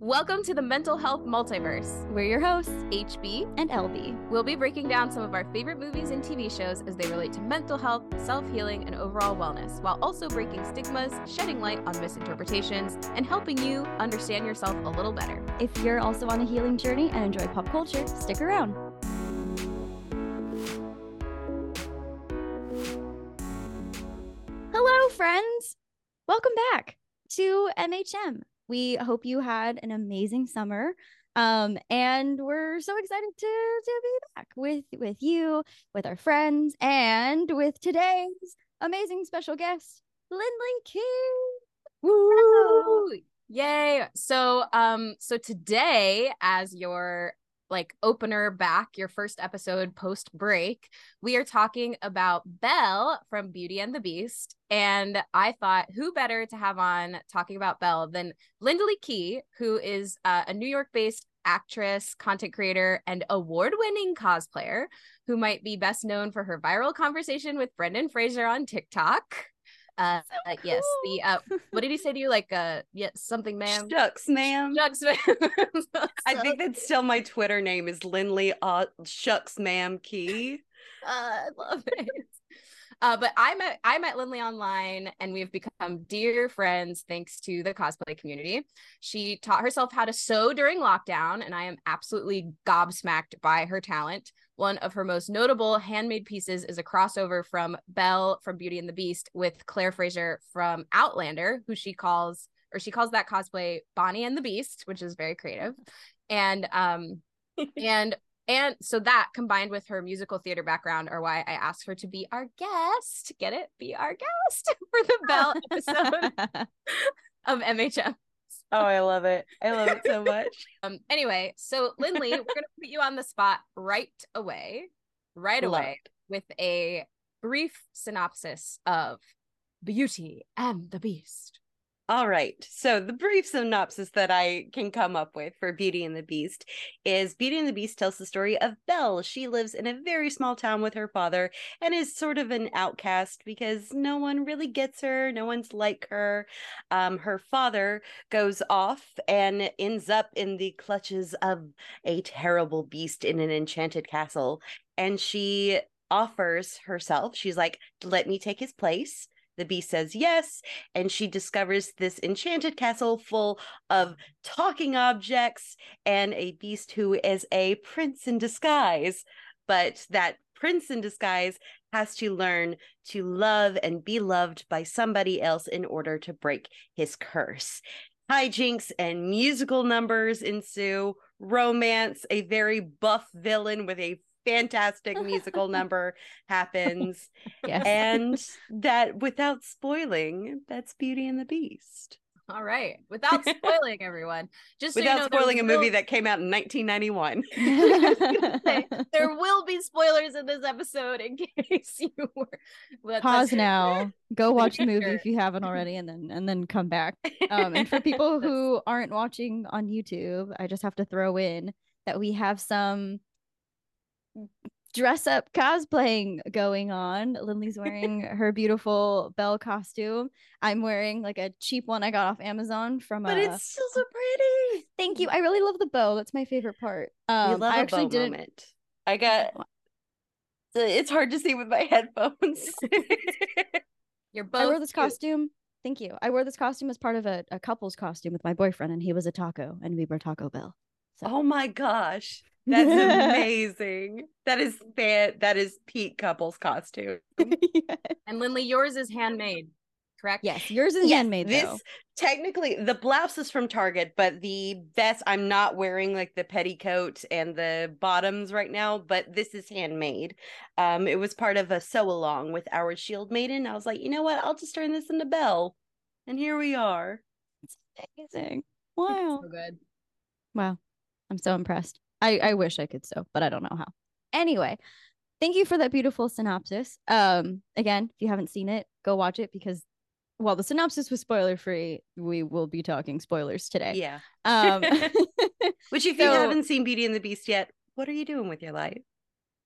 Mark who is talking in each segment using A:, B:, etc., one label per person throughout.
A: Welcome to the Mental Health Multiverse.
B: We're your hosts,
A: HB.
B: and LB.
A: We'll be breaking down some of our favorite movies and TV shows as they relate to mental health, self healing, and overall wellness, while also breaking stigmas, shedding light on misinterpretations, and helping you understand yourself a little better.
B: If you're also on a healing journey and enjoy pop culture, stick around. Hello, friends. Welcome back to MHM. We hope you had an amazing summer. Um, and we're so excited to to be back with with you, with our friends, and with today's amazing special guest, Lindley Key.
A: Woo! Yay! So, um, so today, as your like opener back, your first episode post break, we are talking about Belle from Beauty and the Beast. And I thought, who better to have on talking about Belle than Lindley Key, who is uh, a New York based actress, content creator, and award winning cosplayer, who might be best known for her viral conversation with Brendan Fraser on TikTok. Uh,
B: So
A: uh, yes, the uh, what did he say to you? Like, uh, yeah, something, ma'am.
C: Shucks, ma'am.
A: Shucks, ma'am.
C: I think that's still my Twitter name is Lindley uh, Shucks, ma'am. Key.
A: uh, I love it. Uh, but I met I met Lindley online, and we've become dear friends thanks to the cosplay community. She taught herself how to sew during lockdown, and I am absolutely gobsmacked by her talent. One of her most notable handmade pieces is a crossover from Belle from Beauty and the Beast with Claire Fraser from Outlander, who she calls or she calls that cosplay Bonnie and the Beast, which is very creative. And um and and so that combined with her musical theater background are why I asked her to be our guest. Get it? Be our guest for the Belle episode of MHM.
C: Oh, I love it. I love it so much.
A: Um anyway, so Lindley, we're gonna put you on the spot right away, right
C: Love
A: away with a brief synopsis of Beauty and the Beast.
C: All right. So the brief synopsis that I can come up with for Beauty and the Beast is Beauty and the Beast tells the story of Belle. She lives in a very small town with her father and is sort of an outcast because no one really gets her. No one's like her. Um, her father goes off and ends up in the clutches of a terrible beast in an enchanted castle. And she offers herself. She's like, let me take his place. The beast says yes, and she discovers this enchanted castle full of talking objects and a beast who is a prince in disguise. But that prince in disguise has to learn to love and be loved by somebody else in order to break his curse. Hijinks and musical numbers ensue, romance, a very buff villain with a fantastic musical number happens
B: yes.
C: and that without spoiling, that's Beauty and the Beast.
A: All right. Without spoiling everyone. Just so you
C: Without
A: know,
C: spoiling a movie that came out in 1991.
A: say, there will be spoilers in this episode in case you were well,
B: Pause
A: that's-
B: now. Go watch the movie if you haven't already, and then and then come back. Um, and for people who aren't watching on YouTube, I just have to throw in that we have some dress up cosplaying going on. Lindley's wearing her beautiful Belle costume. I'm wearing like a cheap one I got off Amazon from
C: but
B: a
C: it's still so pretty.
B: Thank you. I really love the bow. That's my favorite part. Um, I actually
C: bow
B: didn't.
C: moment. I got. It's hard to see with my headphones.
A: You're both
B: I wore this
A: cute.
B: costume. Thank you. I wore this costume as part of a, a couple's costume with my boyfriend, and he was a taco, and we were Taco Bell. So
C: oh my gosh, that's amazing. that is fan. That is Pete couples costume.
A: And Lindley, yours is handmade, correct?
B: yes, yours is
C: Yes,
B: handmade
C: this
B: though.
C: technically the blouse is from Target, but the vest I'm not wearing like the petticoat and the bottoms right now, but this is handmade. Um, it was part of a sew along with our Shield Maiden. I was like, you know what? I'll just turn this into Belle, and here we are.
B: It's amazing. Wow.
A: So good.
B: Wow. I'm so impressed. I, I wish I could sew, but I don't know how. Anyway, thank you for that beautiful synopsis. Um, again, if you haven't seen it, go watch it because while the synopsis was spoiler free, we will be talking spoilers today.
C: Yeah.
B: Um,
C: Which, if
B: So-
C: you haven't seen Beauty and the Beast yet, what are you doing with your life?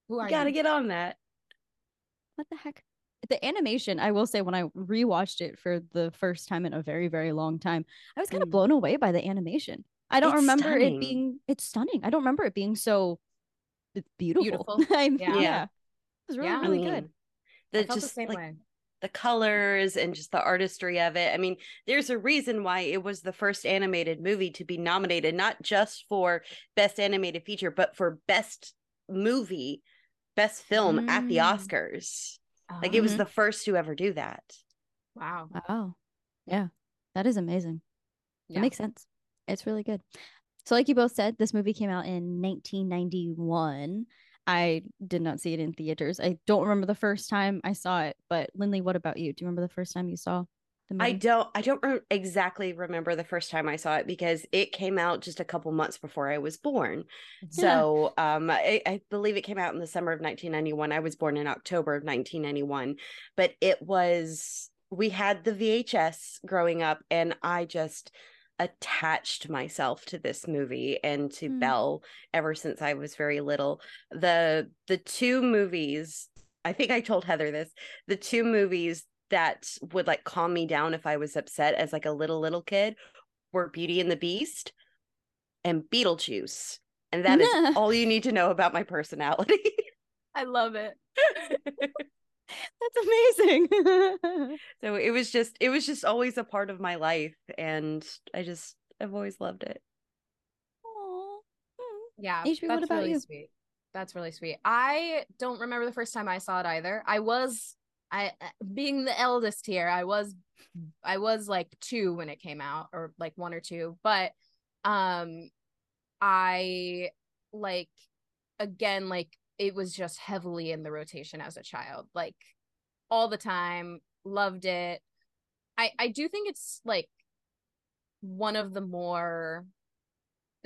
A: Who are
C: You gotta
A: you?
C: get on that.
B: what the heck? The animation, I will say, when I rewatched it for the first time in a very, very long time, I was kind of
C: Mm.
B: blown away by the animation. I don't
C: It's
B: remember
C: stunning.
B: it being it's stunning. I don't remember it being so it's beautiful.
A: Beautiful.
B: I'm-
A: Yeah.
B: yeah. It was really,
A: Yeah.
B: Really
C: I
B: good.
C: mean,
A: I
C: the
A: felt
C: just
A: the same
C: like
A: way.
C: the colors and just the artistry of it. I mean, there's a reason why it was the first animated movie to be nominated, not just for best animated feature, but for best movie, best film at the
B: Mm.
C: Oscars. Like it was
B: Mhm.
C: the first to ever do that.
A: wow.
B: Wow. Yeah. That is amazing.
A: Yeah.
B: It makes sense. It's really good. So, like you both said, this movie came out in 1991. I did not see it in theaters. I don't remember the first time I saw it, but Lindley, what about you? Do you remember the first time you saw the movie?
C: I don't I don't re- exactly remember the first time I saw it because it came out just a couple months before I was born. So um I, I believe it came out in the summer of 1991. I was born in October of 1991, but it was we had the VHS growing up and I just attached myself to this movie and to
B: Hmm.
C: Belle ever since I was very little. The the two movies, I think I told Heather this, the two movies that would like calm me down if I was upset as like a little little kid were Beauty and the Beast and Beetlejuice. And that is all you need to know about my personality.
A: I love it.
B: That's amazing.
C: so it was just it was just always a part of my life and I just I've always loved it.
B: Aw. Hmm.
A: Yeah,
B: HB, what
A: that's
B: about
A: really
B: you?
A: sweet. That's really sweet. I don't remember the first time I saw it either. I was I uh, being the eldest here, I was I was like 2 when it came out or like 1 or 2, but um I like again like it was just heavily in the rotation as a child. Like all the time, loved it. I I do think it's like one of the more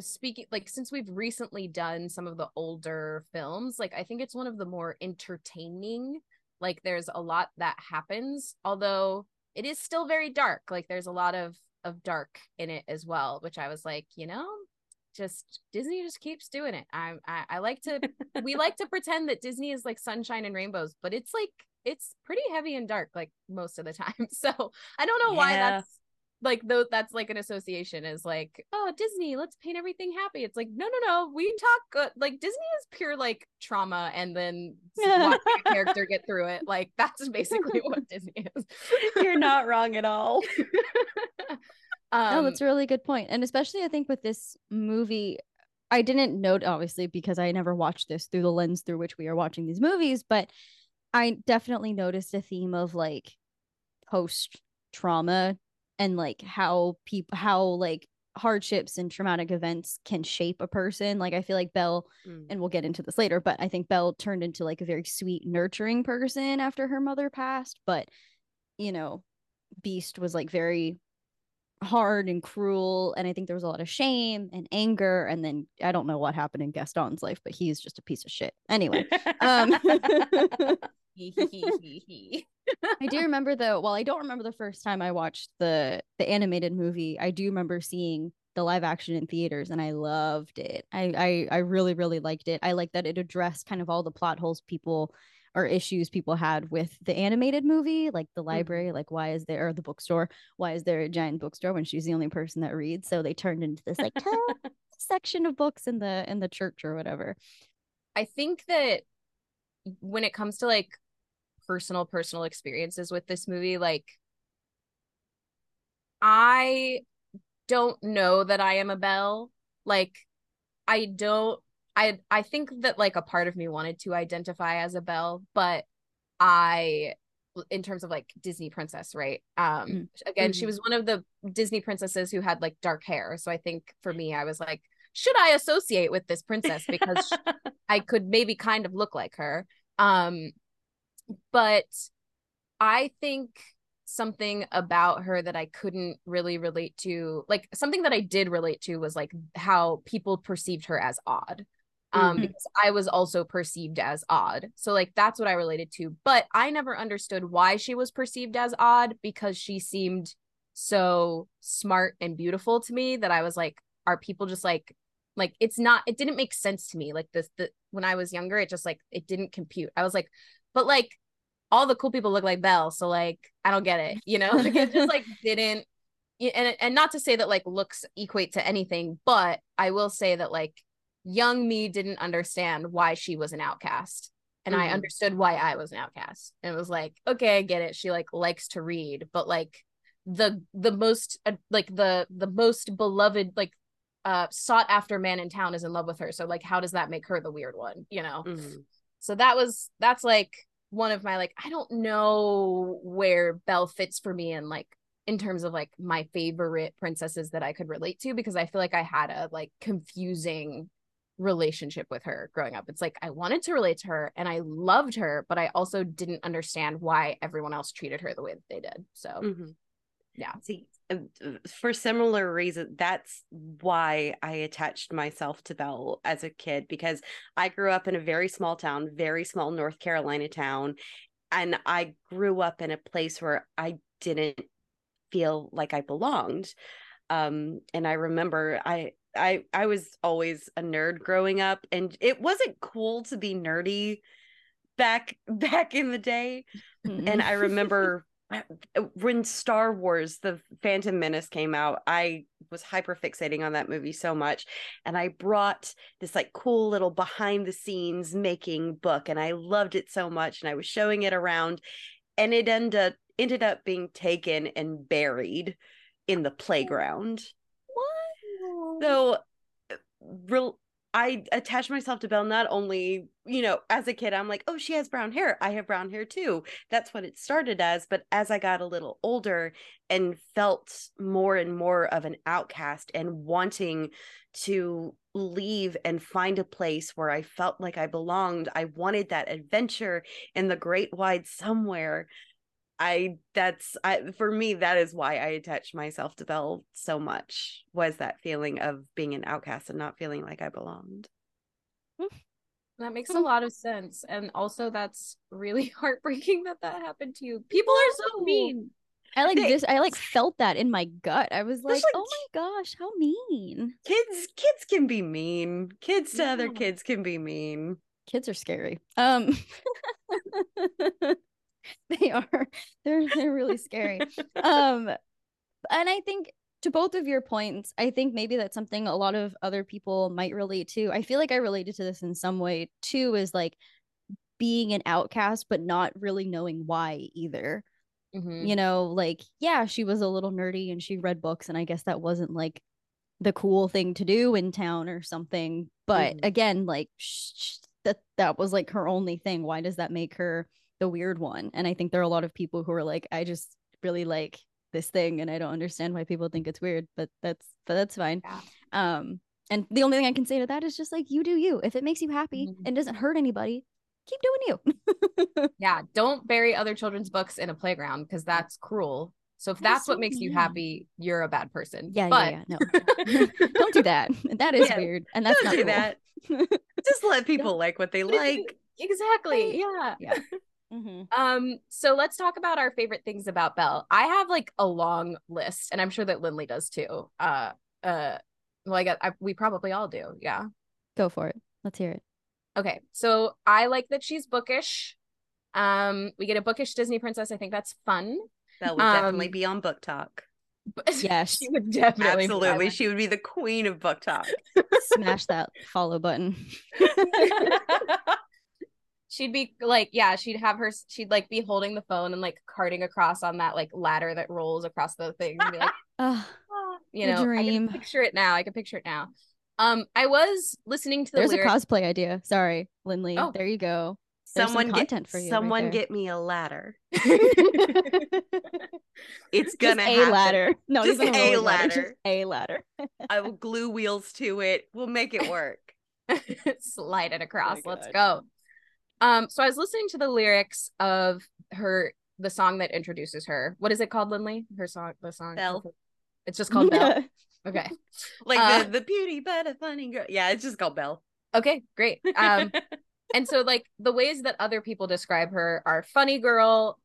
A: speaking like since we've recently done some of the older films like i think it's one of the more entertaining like there's a lot that happens although it is still very dark like there's a lot of of dark in it as well which i was like you know just disney just keeps doing it. I i, I like to we like to pretend that disney is like sunshine and rainbows but it's like it's pretty heavy and dark like most of the time. So i don't know why that's like though that's like an association is like oh disney let's paint everything happy. It's like no no no we talk uh, like disney is pure like trauma and then watching a character get through it. Like that's basically what disney is.
C: You're not wrong at all.
A: Um
B: no, that's a really good point. And especially I think with this movie, I didn't note obviously because I never watched this through the lens through which we are watching these movies, but I definitely noticed a theme of like post trauma and like how people how like hardships and traumatic events can shape a person. Like I feel like Belle
C: Mm.
B: and we'll get into this later, but I think Belle turned into like a very sweet, nurturing person after her mother passed. But, you know, Beast was like very hard and cruel. And I think there was a lot of shame and anger. And then I don't know what happened in Gaston's life, but he's just a piece of shit. Anyway, um, I do remember though, while I don't remember the first time I watched the the animated movie, I do remember seeing the live action in theaters and I loved it. I I, I really, really liked it. I like that it addressed kind of all the plot holes people or issues people had with the animated movie, like the mm-hmm. library, like why is there or the bookstore, why is there a giant bookstore when she's the only person that reads? So they turned into this like section of books in the in the church or whatever.
A: I think that when it comes to like personal personal experiences with this movie like I don't know that I am a Belle like I don't I I think that like a part of me wanted to identify as a Belle but I in terms of like Disney princess right um
B: Mm.
A: again she
C: Mhm.
A: was one of the Disney princesses who had like dark hair so I think for me I was like should I associate with this princess because I could maybe kind of look like her. Um, but I think something about her that I couldn't really relate to, like something that I did relate to was like how people perceived her as odd. Um,
B: Mhm.
A: because I was also perceived as odd. So like that's what I related to. But I never understood why she was perceived as odd because she seemed so smart and beautiful to me that I was like, are people just like like it's not it didn't make sense to me like this the when i was younger it just like it didn't compute i was like but like all the cool people look like belle so like i don't get it you know like it just like didn't and and not to say that like looks equate to anything, but I will say that like young me didn't understand why she was an outcast. And I
C: Mhm.
A: understood why I was an outcast. And it was like, okay, I get it. She like likes to read, but like the the most uh, like the the most beloved like uh sought after man in town is in love with her. So like how does that make her the weird one, you know?
C: Mhm.
A: So that was that's like one of my like I don't know where Belle fits for me in like in terms of like my favorite princesses that I could relate to because I feel like I had a like confusing relationship with her growing up. It's like I wanted to relate to her and I loved her, but I also didn't understand why everyone else treated her the way that they did. So
C: Mhm.
A: Yeah.
C: See, uh, uh, for similar reasons, that's why I attached myself to Belle as a kid because I grew up in a very small town, very small North Carolina town, and I grew up in a place where I didn't feel like I belonged. Um, and I remember I I I was always a nerd growing up, and it wasn't cool to be nerdy back back in the day and I remember uh, when Star Wars The Phantom Menace came out, I was hyper fixating on that movie so much. And I brought this like cool little behind the scenes making book and I loved it so much. And I was showing it around and it ended up ended up being taken and buried in the playground. Uh, real I attach myself to Belle not only, you know, as a kid, I'm like, oh, she has brown hair. I have brown hair too. That's what it started as. But as I got a little older and felt more and more of an outcast and wanting to leave and find a place where I felt like I belonged, I wanted that adventure in the great wide somewhere. I that's I for me that is why I attached myself to Belle so much was that feeling of being an outcast and not feeling like I belonged.
A: that makes a lot of sense. And also that's really heartbreaking that that happened to you. People are so mean.
B: I like
C: They-
B: this. I like felt that in my gut. I was like,
C: like,
B: oh my gosh, how mean.
C: Kids kids can be mean. Kids to other kids can be mean.
B: Kids are scary. Um they are. They're they're really scary. um and I think to both of your points, I think maybe that's something a lot of other people might relate to. I feel like I related to this in some way too, is like being an outcast, but not really knowing why either.
A: Mhm.
B: You know, like, yeah, she was a little nerdy and she read books, and I guess that wasn't like the cool thing to do in town or something. But
C: Mhm.
B: again, like sh- sh- that that was like her only thing. Why does that make her the weird one? And I think there are a lot of people who are like, I just really like this thing and I don't understand why people think it's weird, but that's but that's fine.
A: Yeah.
B: Um and the only thing I can say to that is just like you do you. If it makes you happy
A: Mhm.
B: and doesn't hurt anybody, keep doing you.
A: Yeah, don't bury other children's books in a playground because that's cruel. So if
B: That is
A: that's what makes you happy, you're a bad person.
B: yeah,
A: but
B: yeah, yeah. No. don't do that. That is
C: Yeah,
B: weird. And that's
C: Don't
B: not
C: do
B: cool.
C: that. Just let people like what they
A: But if you-
C: like.
A: exactly. Yeah.
B: Yeah. Mhm.
A: Um, so let's talk about our favorite things about Belle. I have like a long list, and I'm sure that Lindley does too. Uh uh well, I guess I, we probably all do, yeah.
B: Go for it. Let's hear it.
A: Okay, so I like that she's bookish. Um, we get a bookish Disney princess. I think that's fun.
C: That would definitely
A: Um,
C: be on BookTok.
A: But
B: Yes.
A: she would definitely
C: Absolutely. She would be the queen of BookTok.
B: Smash that follow button.
A: she'd be like yeah she'd have her she'd like be holding the phone and like carting across on that like ladder that rolls across the thing and be like
B: Ugh,
A: "Ah," you
B: The
A: know i can picture it now i can picture it now um i was listening to the
B: there's
A: lyrics
B: a cosplay idea. Sorry, Lindley.
A: Oh.
B: There you go. There's some
C: someone get
B: for you
C: someone
B: there.
C: get me a ladder. It's gonna
B: a
C: happen.
B: ladder. no
C: Just
B: even a,
C: a
B: rolling ladder. Just a ladder.
C: I will glue wheels to it. We'll make it work.
A: slide it across
B: my
A: let's
B: God.
A: go um so i was listening to the lyrics of her the song that introduces her. What is it called lindley? Her song the song.
C: Belle.
A: it's just called belle? Okay.
C: Like
A: Uh,
C: the, the beauty but a funny girl. Yeah, it's just called Belle.
A: okay great. Um and so like the ways that other people describe her are funny girl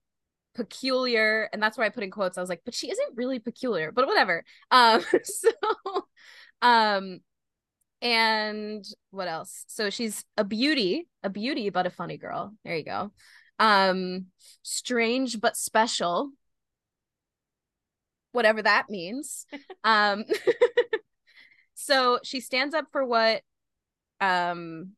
A: peculiar and that's why i put in quotes. I was like but she isn't really peculiar but whatever. Um so um and what else so she's a beauty a beauty but a funny girl there you go um strange but special whatever that means. um so she stands up for what um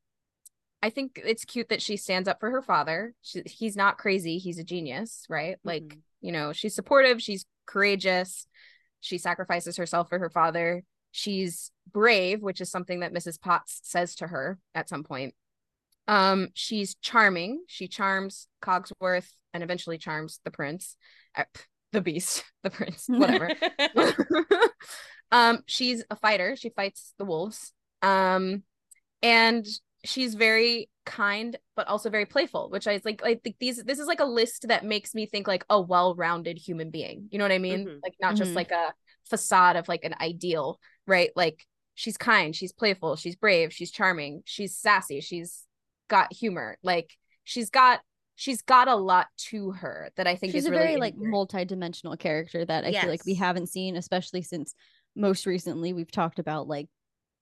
A: I think it's cute that she stands up for her father. She, he's not crazy, he's a genius, right? Mm-hmm. Like, you know, she's supportive, she's courageous. She sacrifices herself for her father. She's brave, which is something that Mrs. Potts says to her at some point. Um, she's charming. She charms Cogsworth and eventually charms the prince, uh, the beast, the prince, whatever. um, she's a fighter. She fights the wolves. Um, and she's very kind but also very playful which i like i think these this is like a list that makes me think like a well-rounded human being you know what i mean mm-hmm. like not mm-hmm. just like a facade of like an ideal right like she's kind she's playful she's brave she's charming she's sassy she's got humor like she's got she's got a lot to her that i think
B: she's
A: is
B: a
A: really
B: very like multi-dimensional character that i yes. feel like we haven't seen especially since most recently we've talked about like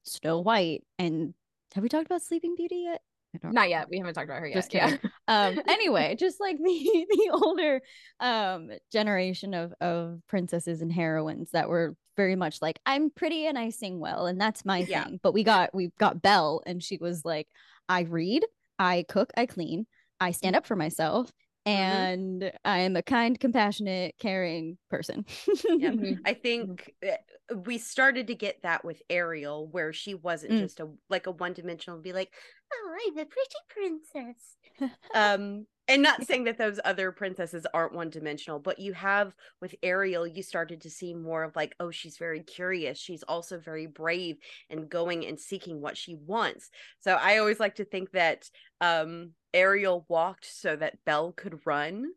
B: snow white and have we talked about Sleeping Beauty yet?
A: Not yet. We haven't talked about her yet.
B: Just kidding. Yeah. um. Anyway, just like the the older um generation of of princesses and heroines that were very much like I'm pretty and I sing well and that's my yeah. thing. But we got we got Belle and she was like I read, I cook, I clean, I stand up for myself, Mm-hmm. And mm-hmm. I am a kind, compassionate, caring person.
C: yeah. I think eh, we started to get that with Ariel, where she wasn't mm. just a like a one dimensional, be like, "Oh, I'm a pretty princess." um, and not saying that those other princesses aren't one dimensional, but you have with Ariel, you started to see more of like, oh, she's very curious. She's also very brave and going and seeking what she wants. So I always like to think that um Ariel walked so that Belle could run.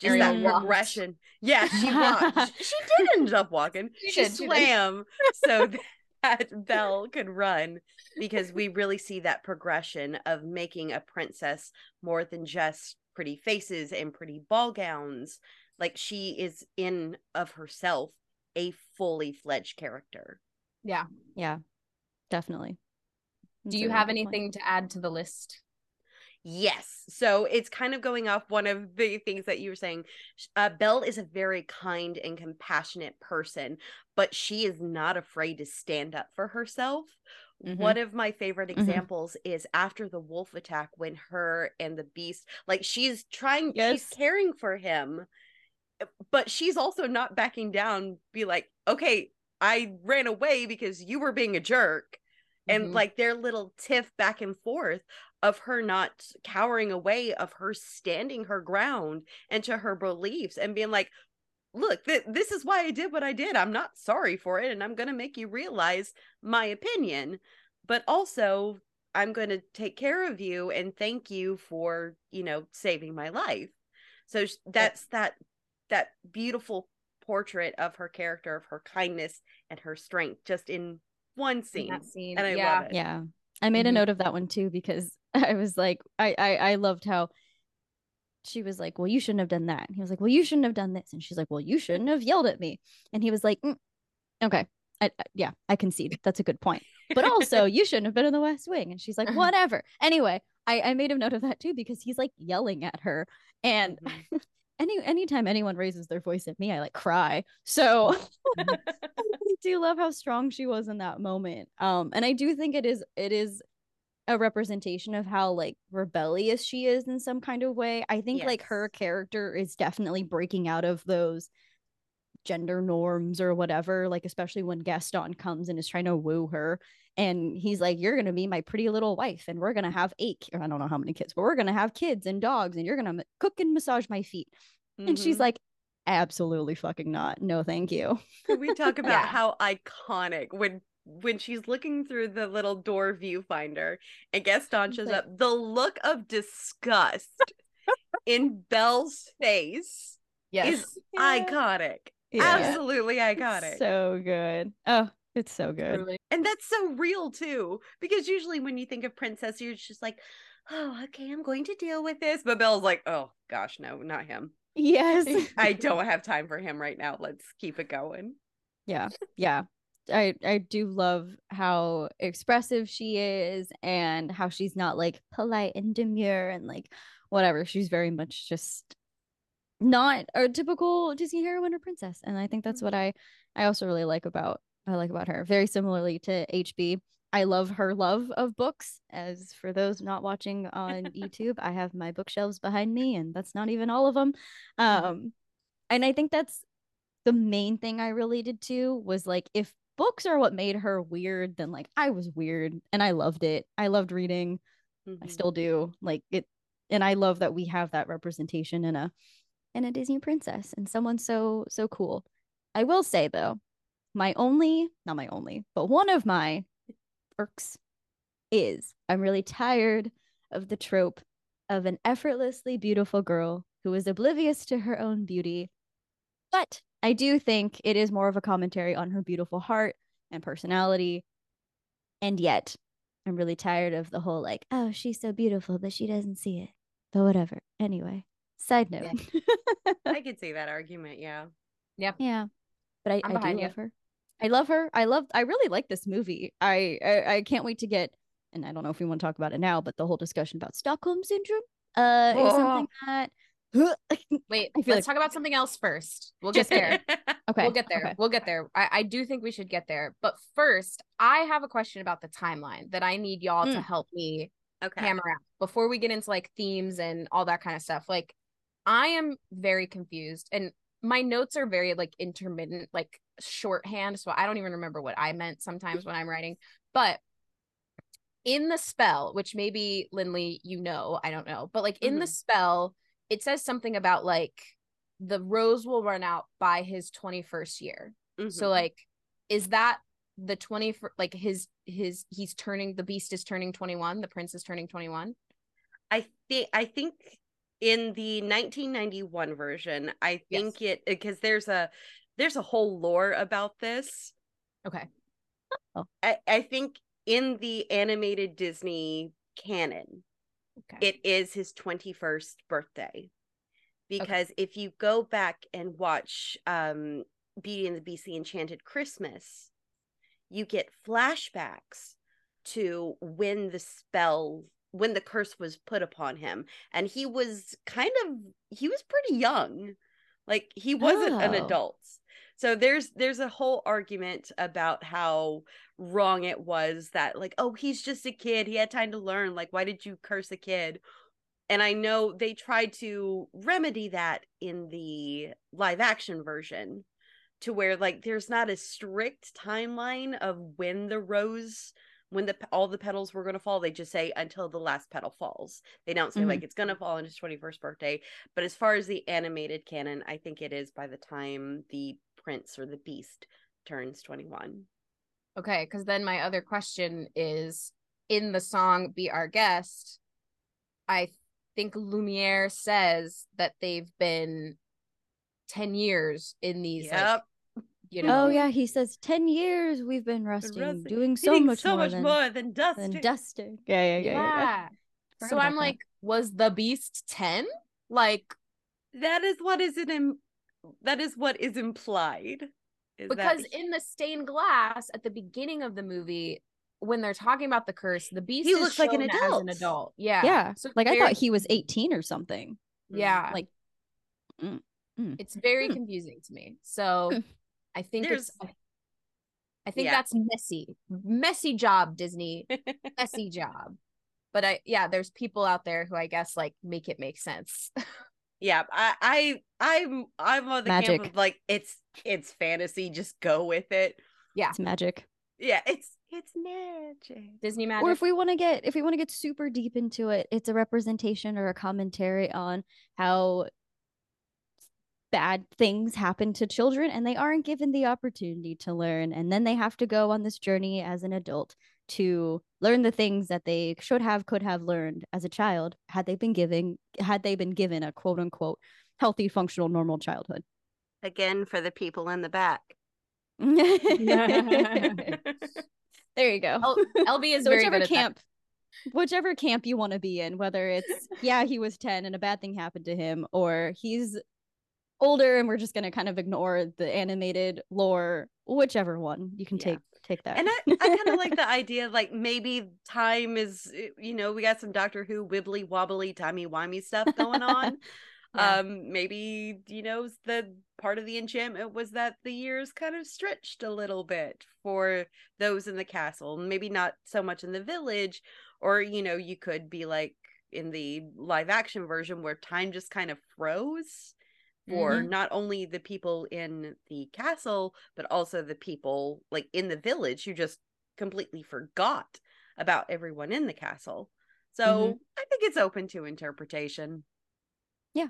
C: Just Ariel that walked. progression. Yeah, she walked. she did end up walking. She, she swam so that Belle could run because we really see that progression of making a princess more than just pretty faces and pretty ball gowns. Like she is in of herself a fully fledged character.
A: Yeah.
B: Yeah. Definitely.
A: That's Do you have anything point. to add to the list?
C: Yes. So it's kind of going off one of the things that you were saying. Uh, Belle is a very kind and compassionate person, but she is not afraid to stand up for herself. Mm-hmm. One of my favorite mm-hmm. examples mm-hmm. is after the wolf attack when her and the beast, like she's trying, yes. she's caring for him, eh, but she's also not backing down, be like, okay, I ran away because you were being a jerk. And mm-hmm. like their little tiff back and forth of her not cowering away, of her standing her ground and to her beliefs and being like, look, th- this is why I did what I did. I'm not sorry for it. And I'm going to make you realize my opinion. But also, I'm going to take care of you and thank you for, you know, saving my life. So that's that that beautiful portrait of her character of her kindness and her strength just in one scene.
A: In scene.
C: And I
A: yeah.
C: love it.
B: Yeah. I made mm-hmm. a note of that one too because I was like, I, I, I loved how she was like, well, you shouldn't have done that. And he was like, well, you shouldn't have done this. And she's like, well, you shouldn't have yelled at me. And he was like, mm, okay, I, I, yeah, I concede. That's a good point. But also, you shouldn't have been in the West Wing. And she's like, whatever. Anyway, I, I made a note of that too because he's like yelling at her. And mm-hmm. any anytime anyone raises their voice at me, I like cry. So I do love how strong she was in that moment. Um, and I do think it is it is a representation of how like rebellious she is in some kind of way. I think yes. like her character is definitely breaking out of those gender norms or whatever, like especially when Gaston comes and is trying to woo her and he's like you're going to be my pretty little wife and we're going to have eight I don't know how many kids, but we're going to have kids and dogs and you're going to cook and massage my feet. Mm-hmm. And she's mm-hmm. like absolutely fucking not. No, thank you.
C: we talk about yeah. how iconic when when she's looking through the little door viewfinder and Gaston shows up, the look of disgust in Belle's face yes. is yeah. iconic. Yeah. Absolutely iconic.
B: So good. Oh, it's so good.
C: And that's so real too. Because usually when you think of princess, you're just like, oh, okay, I'm going to deal with this. But Belle's like, oh gosh, no, not him.
B: Yes.
C: I don't have time for him right now. Let's keep it going.
B: Yeah. Yeah. I I do love how expressive she is and how she's not like polite and demure and like whatever. She's very much just not a typical Disney heroine or princess. And I think that's
A: Mm-hmm.
B: what I I also really like about I like about her. Very similarly to HB. I love her love of books. As for those not watching on YouTube, I have my bookshelves behind me, and that's not even all of them.
A: Mm-hmm.
B: Um, and I think that's the main thing I related to was like if books are what made her weird, then like I was weird and I loved it. I loved reading. I
C: Mhm.
B: still do. Like it and I love that we have that representation in a in a Disney princess and someone so so cool. I will say though, my only, not my only, but one of my irks is I'm really tired of the trope of an effortlessly beautiful girl who is oblivious to her own beauty. But I do think it is more of a commentary on her beautiful heart and personality. And yet, I'm really tired of the whole like, oh, she's so beautiful, but she doesn't see it. But whatever. Anyway, side note.
C: I could see that argument. Yeah.
B: Yeah, Yeah. but I,
A: I'm
B: I do
A: you.
B: love her. I love her. I love. I really like this movie. I, I I can't wait to get. And I don't know if we want to talk about it now, but the whole discussion about Stockholm syndrome uh is something that.
A: Wait,
B: I
A: let's
B: like-
A: talk about something else first. We'll get there.
B: okay,
A: We'll get there.
B: okay.
A: We'll get there. I, I do think we should get there. But first, I have a question about the timeline that I need y'all to
B: Mm.
A: help me
C: okay.
A: hammer out before we get into like themes and all that kind of stuff. Like, I am very confused, and my notes are very like intermittent, like shorthand. So I don't even remember what I meant sometimes when I'm writing. But in the spell, which maybe Lindley, you know, I don't know, but like in the
C: Mhm.
A: spell, it says something about like the rose will run out by his 21st year. So
C: Mhm.
A: like is that the 20 like his his he's turning the beast is turning 21, the prince is turning 21?
C: I think I think in the 1991 version, I
A: Yes.
C: think it because there's a there's a whole lore about this.
A: Okay.
C: I, I think in the animated Disney canon,
A: Okay.
C: it is his 21st birthday. Because if you go back and watch um Beauty and the Beast the Enchanted Christmas, you get flashbacks to when the spell when the curse was put upon him and he was kind of he was pretty young like he wasn't an
B: Oh.
C: adult so there's there's a whole argument about how wrong it was that like oh he's just a kid. He had time to learn. Like why did you curse a kid? And i know they tried to remedy that in the live action version to where like there's not a strict timeline of when the rose when the all the petals were going to fall. They just say until the last petal falls. They don't say
B: Mhm.
C: like it's going to fall on his 21st birthday. But as far as the animated canon i think it is by the time the prince or the beast turns 21
A: Okay, cuz then my other question is in the song Be Our Guest, I think Lumiere says that they've been 10 years in these like,
C: yep
A: you know
B: Oh yeah, he says ten years we've been resting,
C: resting,
B: doing so
C: Hitting
B: much
C: so
B: more
C: much
B: than,
C: more than dusting
B: than dusting. Yeah, yeah, yeah. yeah, yeah.
A: yeah. So I'm
B: that.
A: like, was the beast 10? Like,
C: that is what is it Im- that is what is implied is that
A: because
C: he-
A: in the stained glass at the beginning of the movie, when they're talking about the curse, the beast
C: He
A: is
C: looks like an
A: shown as an
C: adult.
A: adult. Yeah.
B: Yeah,
A: So it's
B: like I thought he was eighteen or something.
A: Yeah.
B: Like, mm, mm.
A: it's very
B: Hmm.
A: confusing to me. So
B: Hmm.
A: I think it's I think
C: Yeah.
A: that's messy. Messy job, Disney. Messy job. But I yeah, there's people out there who I guess like make it make sense.
C: yeah i i i'm i'm on the camp of like it's it's fantasy just go with it Yeah.
B: it's magic.
C: yeah it's it's magic
A: Disney magic.
B: Or if we want to get if we want to get super deep into it, it's a representation or a commentary on how bad things happen to children and they aren't given the opportunity to learn and then they have to go on this journey as an adult to learn the things that they should have could have learned as a child had they been given had they been given a quote unquote healthy functional normal childhood
C: again for the people in the back
B: there you go
A: L- LB is
B: so
A: very
B: whichever
A: good at that.
B: camp whichever camp you want to be in whether it's yeah he was 10 and a bad thing happened to him or he's older and we're just going to kind of ignore the animated lore whichever one you can
C: Yeah.
B: take take that
C: and i, I kind of like the idea of like maybe time is you know we got some doctor who wibbly wobbly timey wimey stuff going on
A: Yeah.
C: Um, maybe you know the part of the enchantment was that the years kind of stretched a little bit for those in the castle. Maybe not so much in the village, or you know, you could be like in the live action version where time just kind of froze for
A: Mhm.
C: not only the people in the castle but also the people like in the village who just completely forgot about everyone in the castle so
A: Mm-hmm.
C: i think it's open to interpretation Yeah.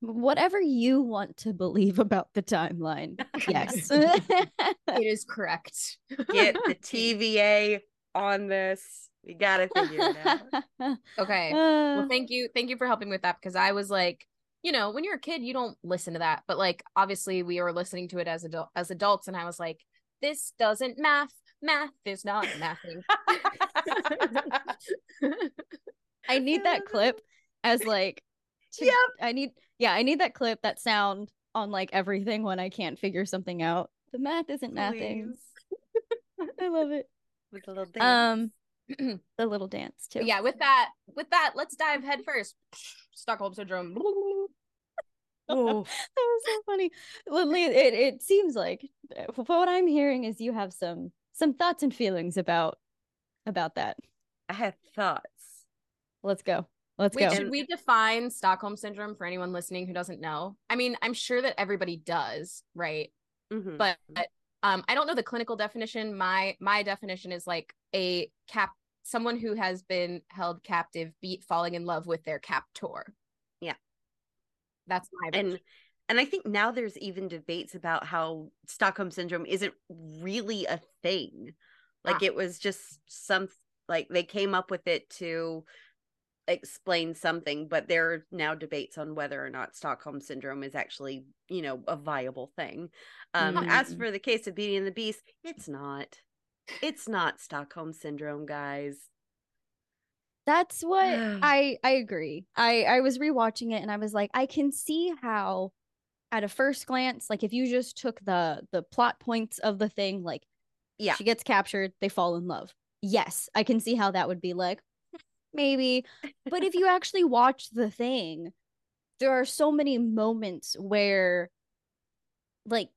B: Whatever you want to believe about the timeline. Yes.
A: It is correct.
C: get the tva on this we gotta figure it out
A: Okay.
B: Uh,
A: Well, thank you. Thank you for helping with that because I was like, you know, when you're a kid, you don't listen to that. But like obviously we were listening to it as adult as adults, and I was like, this doesn't math. Math is not mathing.
B: I need that clip as like to-
C: Yep.
B: I need yeah, I need that clip, that sound on like everything when I can't figure something out. The math isn't mathing. I love it.
C: with a little dance.
B: Um the little dance too.
A: But yeah, with that, with that, let's dive head first. Stockholm syndrome.
C: oh
B: that was so funny. Lindley, it, it seems like uh, what I'm hearing is you have some some thoughts and feelings about about that.
C: i have thoughts
B: Let's go. Let's
A: Wait,
B: go.
A: should we define Stockholm syndrome for anyone listening who doesn't know? I mean, I'm sure that everybody does, right?
C: Mhm.
A: But um, I don't know the clinical definition. My my definition is like a cap, someone who has been held captive, beat falling in love with their captor.
C: Yeah.
A: that's my
C: and and i think now there's even debates about how stockholm syndrome isn't really a thing like
A: Ah.
C: it was just some like they came up with it to explain something but there are now debates on whether or not stockholm syndrome is actually you know a viable thing um as
B: Mhm.
C: for the case of beauty and the beast it's not it's not stockholm syndrome guys
B: That's what I I agree. I I was rewatching it and I was like, I can see how at a first glance, like if you just took the the plot points of the thing, like
C: Yeah.
B: she gets captured, they fall in love. Yes, I can see how that would be like maybe. But if you actually watch the thing, there are so many moments where like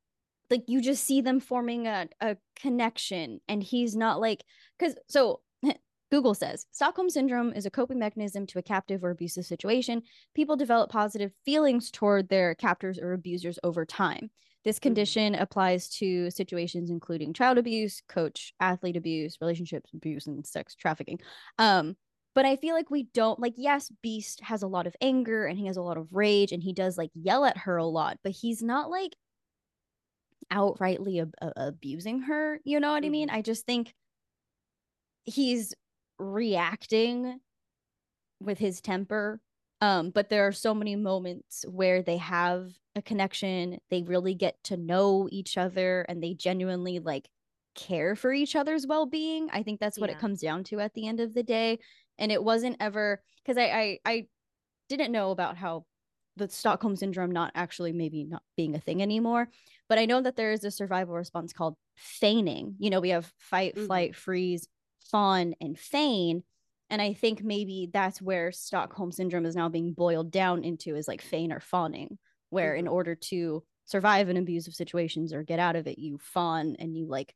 B: like you just see them forming a, a connection and he's not like because so google says stockholm syndrome is a coping mechanism to a captive or abusive situation. People develop positive feelings toward their captors or abusers over time. This condition applies to situations including child abuse coach athlete abuse relationships abuse and sex trafficking. Um but i feel like we don't like yes beast has a lot of anger and he has a lot of rage and he does like yell at her a lot but he's not like outrightly ab- abusing her you know what i mean
C: Mhm.
B: i just think he's reacting with his temper um but there are so many moments where they have a connection they really get to know each other and they genuinely like care for each other's well-being i think that's what
C: Yeah.
B: it comes down to at the end of the day and it wasn't ever because I, I i didn't know about how the stockholm syndrome not actually maybe not being a thing anymore but i know that there is a survival response called feigning you know we have fight
C: Mhm.
B: flight freeze fawn and feign and i think maybe that's where stockholm syndrome is now being boiled down into is like feign or fawning where in
C: Mhm.
B: order to survive in abusive situations or get out of it you fawn and you like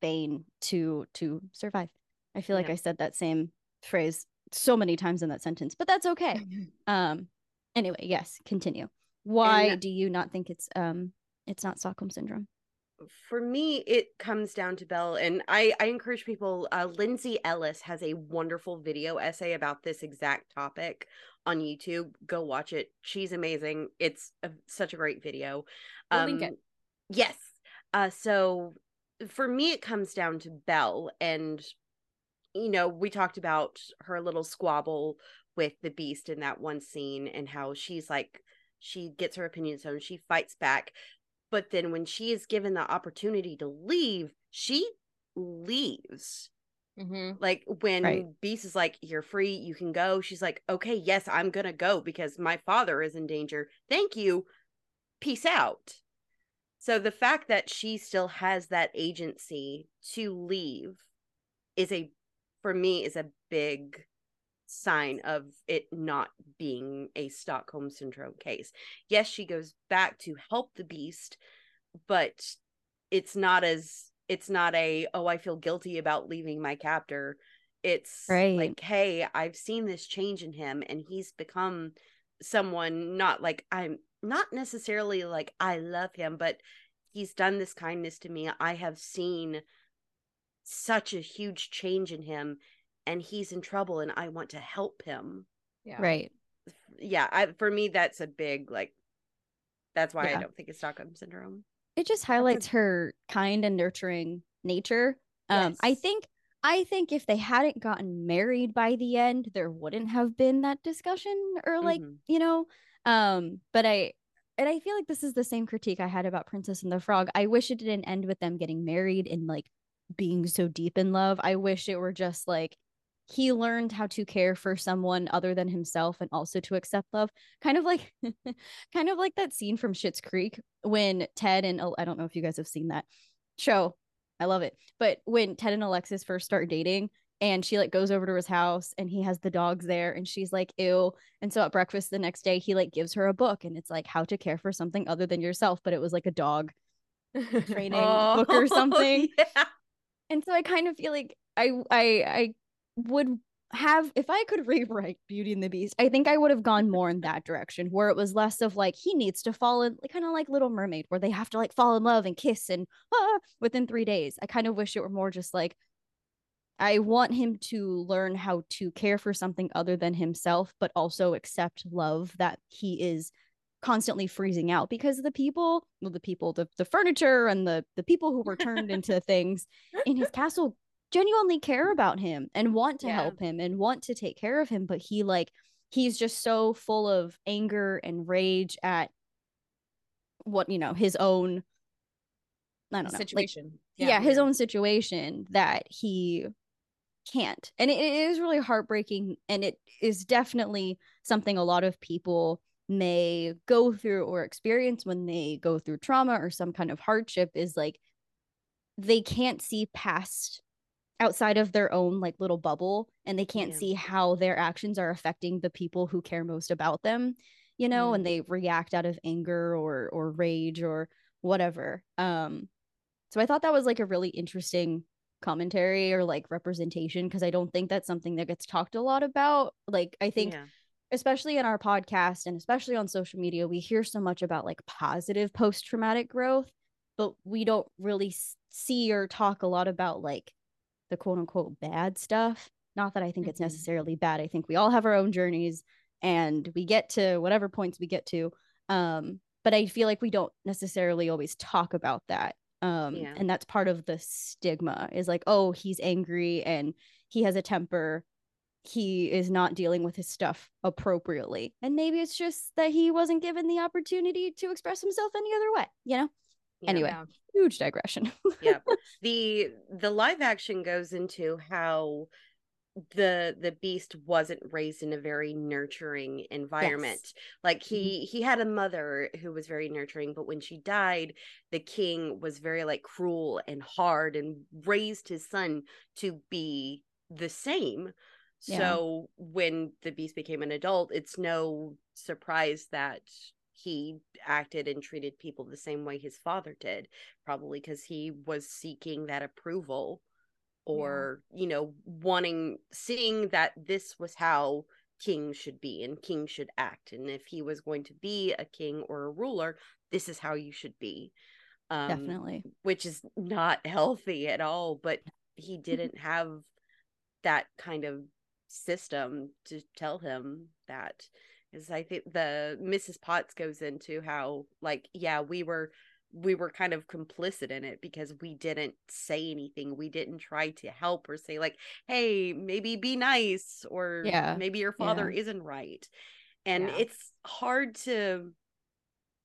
B: feign to to survive i feel like i said that same phrase so many times in that sentence but that's okay. Um anyway yes continue. Why
C: And-
B: do you not think it's um it's not stockholm syndrome?
C: For me it comes down to Belle and i i encourage people uh lindsay ellis has a wonderful video essay about this exact topic on youtube. Go watch it. She's amazing. It's a, such a great video.
A: We'll link it.
C: yes. Uh so for me it comes down to Bell and you know we talked about her little squabble with the beast in that one scene and how she's like she gets her opinions on she fights back but then when she is given the opportunity to leave she leaves
A: Mhm.
C: like when
B: Right.
C: beast is like you're free you can go she's like okay yes i'm gonna go because my father is in danger thank you peace out so the fact that she still has that agency to leave is a for me is a big sign of it not being a Stockholm syndrome case. Yes, she goes back to help the beast, but it's not as it's not a oh I feel guilty about leaving my captor. It's
B: Right.
C: like hey, I've seen this change in him and he's become someone not like I'm not necessarily like I love him, but he's done this kindness to me. I have seen such a huge change in him and he's in trouble and I want to help him.
A: Yeah.
B: Right.
C: Yeah, I, for me that's a big like that's why
B: Yeah.
C: I don't think it's Stockholm syndrome.
B: It just highlights her kind and nurturing nature. Um, I think I think if they hadn't gotten married by the end, there wouldn't have been that discussion or like,
C: Mhm.
B: you know. Um, but I and I feel like this is the same critique I had about Princess and the Frog. I wish it didn't end with them getting married and like being so deep in love. I wish it were just like he learned how to care for someone other than himself and also to accept love. Kind of like kind of like that scene from Schitt's Creek when Ted and I don't know if you guys have seen that show. I love it. But when Ted and Alexis first start dating and she like goes over to his house and he has the dogs there and she's like ew and so at breakfast the next day he like gives her a book and it's like how to care for something other than yourself but it was like a dog training oh, book or something
C: yeah.
B: And so I kind of feel like I I I would have if I could rewrite Beauty and the Beast, I think I would have gone more in that direction where it was less of like he needs to fall in kind of like Little Mermaid where they have to like fall in love and kiss and ah, within 3 days. I kind of wish it were more just like I want him to learn how to care for something other than himself but also accept love that he is constantly freezing out because the people well the people the, the furniture and the the people who were turned into things in his castle genuinely care about him and want to
A: Yeah.
B: help him and want to take care of him but he like he's just so full of anger and rage at what you know his own i don't know like,
A: situation.
B: yeah, his own situation that he can't and it, it is really heartbreaking and it is definitely something a lot of people may go through or experience when they go through trauma or some kind of hardship is like they can't see past outside of their own like little bubble and they can't
C: Yeah.
B: see how their actions are affecting the people who care most about them you know
C: Mm.
B: and they react out of anger or or rage or whatever um so i thought that was like a really interesting commentary or like representation because i don't think that's something that gets talked a lot about like i think
C: Yeah.
B: Especially in our podcast and especially on social media, we hear so much about like positive post traumatic growth, but we don't really see or talk a lot about like the quote unquote bad stuff. Not that I think it's
A: Mhm.
B: necessarily bad. I think we all have our own journeys and we get to whatever points we get to. Um, but I feel like we don't necessarily always talk about that. Um,
C: Yeah.
B: and that's part of the stigma is like, oh, he's angry and he has a temper he is not dealing with his stuff appropriately. And maybe it's just that he wasn't given the opportunity to express himself any other way, you know?
C: Yeah.
B: Anyway.
A: Yeah.
B: Huge digression.
C: yeah the the live action goes into how the the beast wasn't raised in a very nurturing environment like mm-hmm. he he had a mother who was very nurturing but when she died the king was very like cruel and hard and raised his son to be the same
B: Yeah.
C: so when the beast became an adult it's no surprise that he acted and treated people the same way his father did probably because he was seeking that approval or you know wanting seeing that this was how kings should be and kings should act and if he was going to be a king or a ruler this is how you should be um
B: Definitely.
C: which is not healthy at all but he didn't have that kind of system to tell him that is i think the mrs potts goes into how like yeah we were we were kind of complicit in it because we didn't say anything. We didn't try to help or say like hey maybe be nice or
B: Yeah,
C: maybe your father isn't right. And
A: Yeah.
C: it's hard to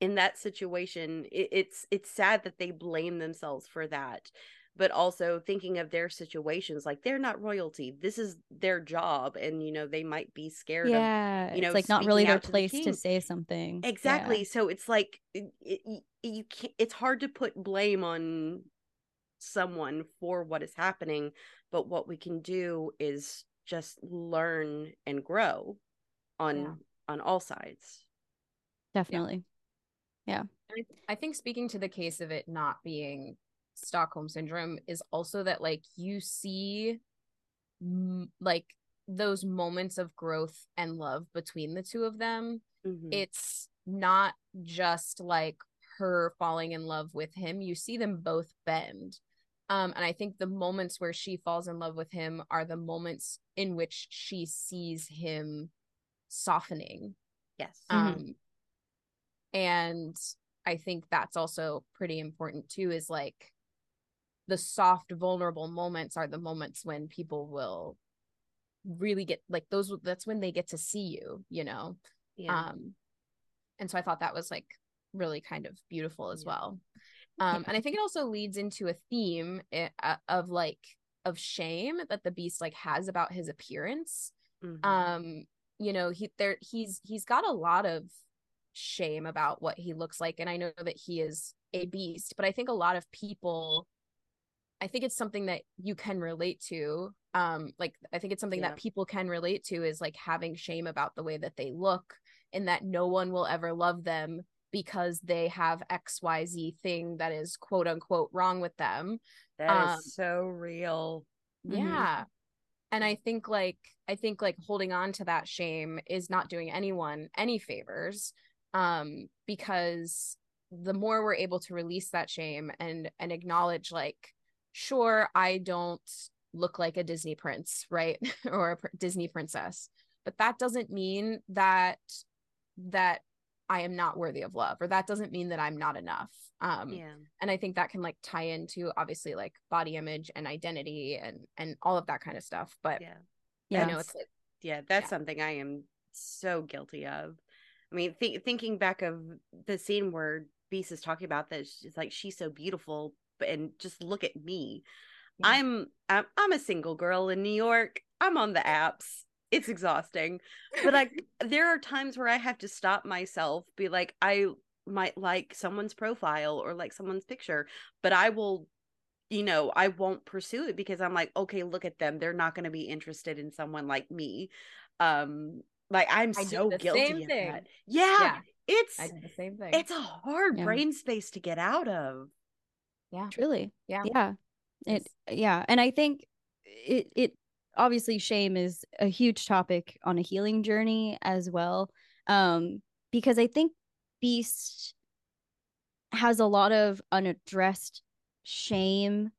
C: in that situation it, it's it's sad that they blame themselves for that but also thinking of their situations like they're not royalty this is their job and you know they might be scared of
B: Yeah.
C: you know,
B: it's like not really their
C: out to the
B: place to say something. Yeah.
C: exactly so it's like it, it, you can't it's hard to put blame on someone for what is happening but what we can do is just learn and grow on
A: Yeah.
C: on all sides.
B: Definitely.
A: Yeah. I think speaking to the case of it not being Stockholm syndrome is also that like you see m- like those moments of growth and love between the two of them.
C: Mhm.
A: It's not just like her falling in love with him. You see them both bend. Um, and I think the moments where she falls in love with him are the moments in which she sees him softening
C: yes.
A: Um and i think that's also pretty important too is like the soft vulnerable moments are the moments when people will really get like those that's when they get to see you you know
C: yeah.
A: um and so i thought that was like really kind of beautiful as
C: Yeah.
A: well um and i think it also leads into a theme eh, uh, of like of shame that the beast like has about his appearance
C: Mhm.
A: um you know he there he's he's got a lot of shame about what he looks like and i know that he is a beast but i think a lot of people i think it's something that you can relate to um like i think it's something
C: Yeah.
A: that people can relate to is like having shame about the way that they look and that no one will ever love them because they have xyz thing that is quote unquote wrong with them
C: That is
A: um,
C: so real.
B: Mhm.
A: yeah and i think like i think like holding on to that shame is not doing anyone any favors um because the more we're able to release that shame and and acknowledge like sure i don't look like a disney prince right or a pr- disney princess but that doesn't mean that that i am not worthy of love or that doesn't mean that i'm not enough um
C: yeah.
A: and i think that can like tie into obviously like body image and identity and and all of that kind of stuff but
C: Yeah.
A: i know it's like
C: yeah that's
A: Yeah.
C: something i am so guilty of i mean th- thinking back of the scene where beast is talking about that she's like she's so beautiful but and just look at me.
A: Yeah.
C: i'm i'm i'm a single girl in new york. I'm on the apps. It's exhausting. But like there are times where i have to stop myself be like i might like someone's profile or like someone's picture but i will you know i won't pursue it because i'm like okay look at them. They're not going to be interested in someone like me. Um like i'm
A: I
C: so guilty of
A: thing.
C: that yeah,
A: yeah
C: it's
A: i did the same thing.
C: it's a hard
B: Yeah.
C: brain space to get out of
A: yeah
B: Truly.
A: Yeah.
B: Yeah. It yeah. And I think it it obviously shame is a huge topic on a healing journey as well. Um, because I think Beast has a lot of unaddressed shame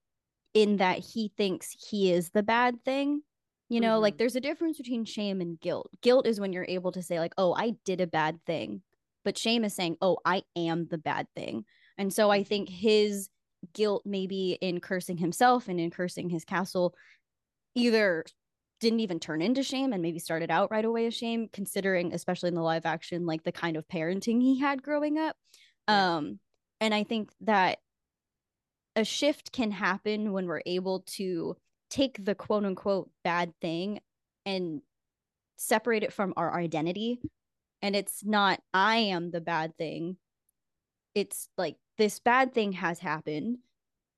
B: in that he thinks he is the bad thing. You know, like
C: Mhm.
B: there's a difference between shame and guilt. Guilt is when you're able to say, like, oh, I did a bad thing. But shame is saying, oh, I am the bad thing. And so I
C: Mhm.
B: think his guilt maybe in cursing himself and in cursing his castle either didn't even turn into shame and maybe started out right away as shame considering especially in the live action like the kind of parenting he had growing up.
C: Yeah.
B: um and i think that a shift can happen when we're able to take the quote unquote bad thing and separate it from our identity. And it's not i am the bad thing. It's like this bad thing has happened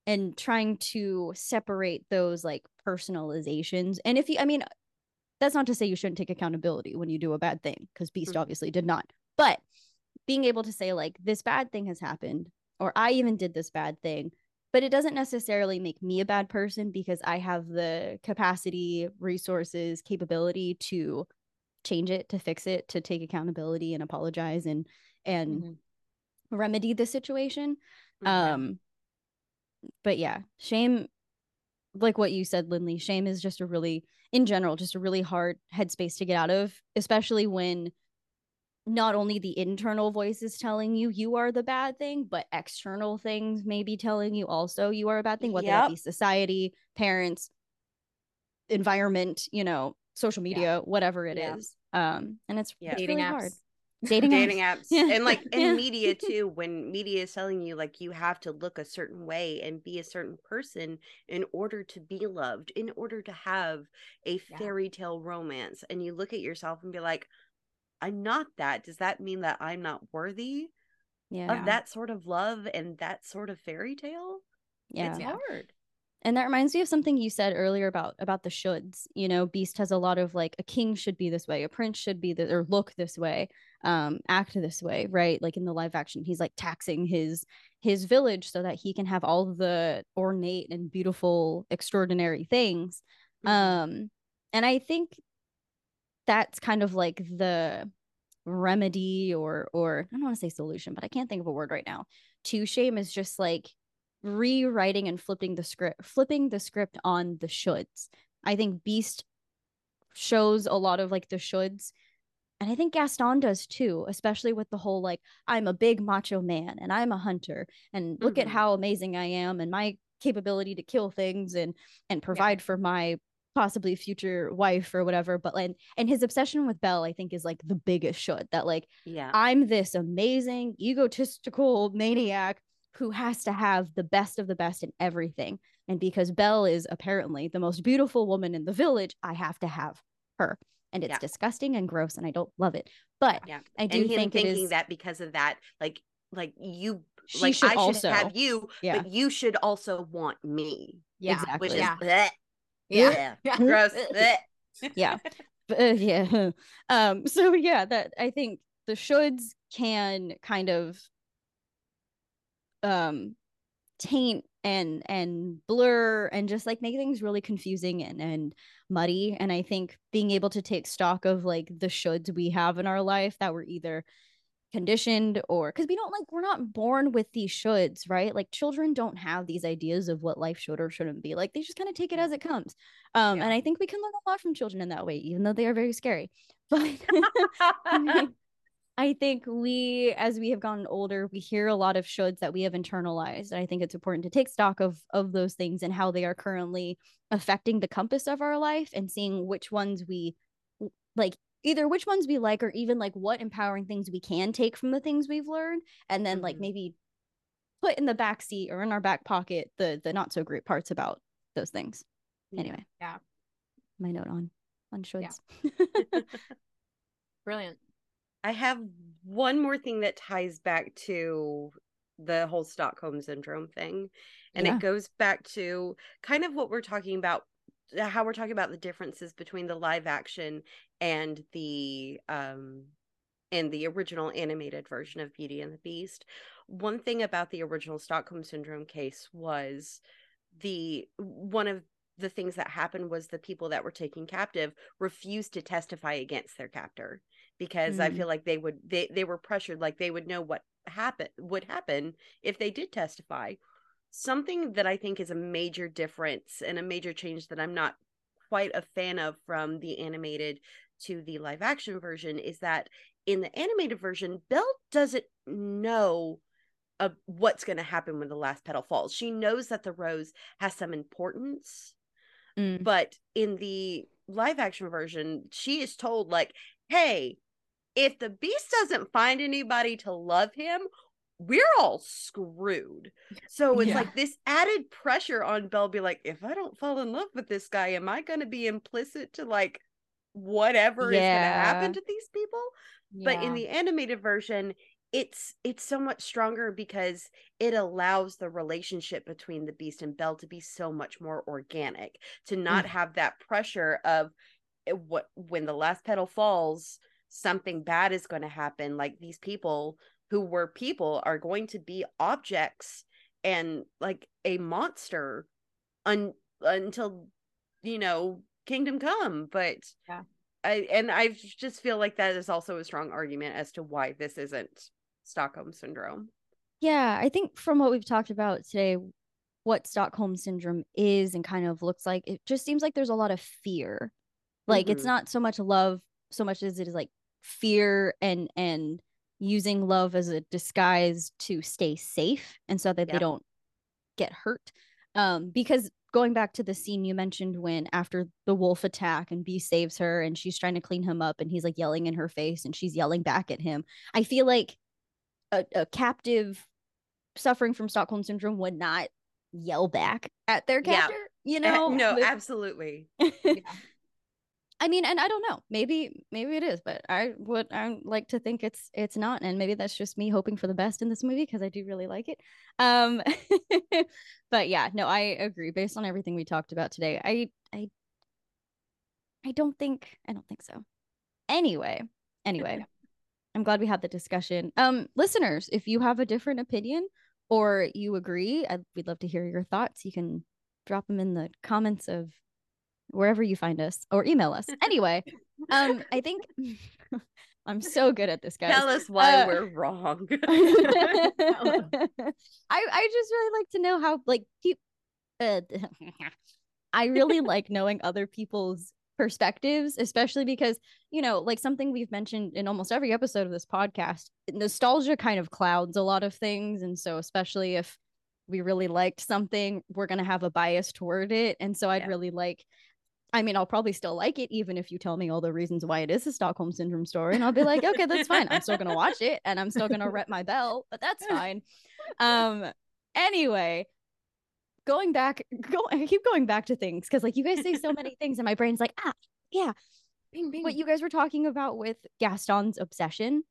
B: and trying to separate those like personalizations and if you i mean that's not to say you shouldn't take accountability when you do a bad thing because beast
C: Mhm.
B: obviously did not but being able to say like this bad thing has happened or i even did this bad thing but it doesn't necessarily make me a bad person because i have the capacity resources capability to change it to fix it to take accountability and apologize and and
A: Mhm.
B: Remedy the situation
C: Mhm.
B: um but yeah shame like what you said lindley shame is just a really in general just a really hard headspace to get out of especially when not only the internal voice is telling you you are the bad thing but external things may be telling you also you are a bad thing whether that
C: Yep.
B: be society parents environment you know social media whatever it is.
C: Yeah.
B: um and it's,
C: Yeah.
B: it's
A: dating
B: really
A: apps
B: hard dating,
C: dating
B: apps.
C: apps
B: Yeah.
C: and like in
B: Yeah.
C: media too when media is telling you like you have to look a certain way and be a certain person in order to be loved in order to have a fairy tale romance and you look at yourself and be like i'm not that does that mean that i'm not worthy
B: yeah
C: of that sort of love and that sort of fairy tale
B: yeah
C: it's
A: Yeah.
C: hard
B: and that reminds me of something you said earlier about about the shoulds you know beast has a lot of like a king should be this way a prince should be the or look this way um act this way right? Like in the live action he's like taxing his his village so that he can have all the ornate and beautiful extraordinary things. Mm-hmm. um and i think that's kind of like the remedy or or i don't want to say solution but i can't think of a word right now. To shame is just like rewriting and flipping the script flipping the script on the shoulds i think beast shows a lot of like the shoulds and i think gaston does too especially with the whole like i'm a big macho man and i'm a hunter and look mm-hmm. at how amazing i am and my capability to kill things and and provide yeah. for my possibly future wife or whatever but like and his obsession with belle i think is like the biggest should that like
C: yeah
B: i'm this amazing egotistical maniac who has to have the best of the best in everything. And because Belle is apparently the most beautiful woman in the village, I have to have her. And it's yeah. disgusting and gross, and I don't love it. But yeah. I do
C: and
B: think
C: thinking
B: is,
C: that because of that, like like you she like should I also, should have you, yeah. but you should also want me.
B: Yeah, exactly.
C: Which is
B: yeah.
C: Bleh. Yeah. yeah. gross.
B: yeah. Uh, yeah. Um, so yeah, that I think the shoulds can kind of um taint and and blur and just like make things really confusing and and muddy. And i think being able to take stock of like the shoulds we have in our life that were either conditioned or because we don't like we're not born with these shoulds right? Like children don't have these ideas of what life should or shouldn't be. Like they just kind of take it as it comes. Um yeah. and i think we can learn a lot from children in that way even though they are very scary. But I think we, as we have gotten older, we hear a lot of shoulds that we have internalized. And I think it's important to take stock of of those things and how they are currently affecting the compass of our life and seeing which ones we like either which ones we like or even like what empowering things we can take from the things we've learned and then mm-hmm. like maybe put in the back seat or in our back pocket the the not so great parts about those things.
A: Yeah.
B: Anyway.
A: Yeah.
B: My note on on shoulds.
A: Yeah. Brilliant.
C: I have one more thing that ties back to the whole Stockholm syndrome thing. And yeah. it goes back to kind of what we're talking about how we're talking about the differences between the live action and the um and the original animated version of Beauty and the Beast. One thing about the original Stockholm syndrome case was the one of the things that happened was the people that were taken captive refused to testify against their captor because mm. I feel like they would they they were pressured like they would know what happen would happen if they did testify. Something that I think is a major difference and a major change that I'm not quite a fan of from the animated to the live action version is that in the animated version, Belle doesn't know uh, what's going to happen when the last petal falls. She knows that the rose has some importance, mm. but in the live action version, she is told like, "Hey, if the beast doesn't find anybody to love him, we're all screwed. So it's yeah. like this added pressure on Belle be like, if I don't fall in love with this guy, am I going to be implicit to like whatever yeah. is going to happen to these people? Yeah. But in the animated version, it's it's so much stronger because it allows the relationship between the beast and Belle to be so much more organic, to not mm. have that pressure of eh, what when the last petal falls, something bad is going to happen like these people who were people are going to be objects and like a monster un- until you know kingdom come but
A: yeah.
C: I and i just feel like that is also a strong argument as to why this isn't stockholm syndrome.
B: Yeah i think from what we've talked about today what stockholm syndrome is and kind of looks like it just seems like there's a lot of fear. Like mm-hmm. it's not so much love so much as it is like fear and and using love as a disguise to stay safe and so that they don't get hurt um because going back to the scene you mentioned when after the wolf attack and B saves her and she's trying to clean him up and he's like yelling in her face and she's yelling back at him i feel like a, a captive suffering from stockholm syndrome would not yell back at their captor yeah. you know
C: no absolutely yeah.
B: I mean, and I don't know. Maybe maybe it is, but I would I like to think it's it's not, and maybe that's just me hoping for the best in this movie because I do really like it. Um, but yeah, no, I agree. Based on everything we talked about today, I I I don't think I don't think so. Anyway, anyway, I'm glad we had the discussion. Um, listeners, if you have a different opinion or you agree, I'd, we'd love to hear your thoughts. You can drop them in the comments of wherever you find us or email us. Anyway, um, I think I'm so good at this, guys.
C: Tell us why
B: Uh,
C: we're wrong.
B: I I just really like to know how like peop uh, I really like knowing other people's perspectives, especially because you know, like something we've mentioned in almost every episode of this podcast, nostalgia kind of clouds a lot of things, and so especially if we really liked something, we're gonna have a bias toward it, and so I'd
C: Yeah.
B: really like. I mean, I'll probably still like it, even if you tell me all the reasons why it is a Stockholm syndrome story, and I'll be like, okay, that's fine. I'm still gonna watch it, and I'm still gonna rep my Belle, but that's fine. Um. Anyway, going back, go. I keep going back to things because, like, you guys say so many things, and my brain's like, ah, yeah.
A: Bing, bing.
B: What you guys were talking about with Gaston's obsession,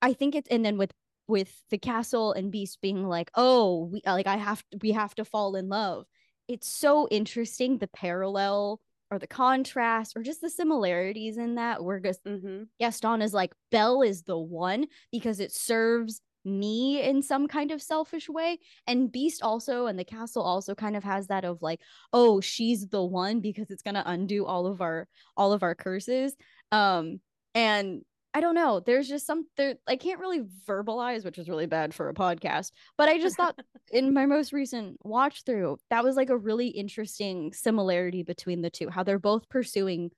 B: I think it's, and then with with the castle and Beast being like, oh, we like, I have to, we have to fall in love. It's so interesting the parallel or the contrast or just the similarities in that. Where Gas-
C: hmm
B: Gaston is like, Belle is the one because it serves me in some kind of selfish way. And Beast also, and the castle also kind of has that of like, oh, she's the one because it's gonna undo all of our all of our curses. Um, and I don't know. There's just some there. I can't really verbalize, which is really bad for a podcast. But I just thought in my most recent watch through, that was like a really interesting similarity between the two. How they're both pursuing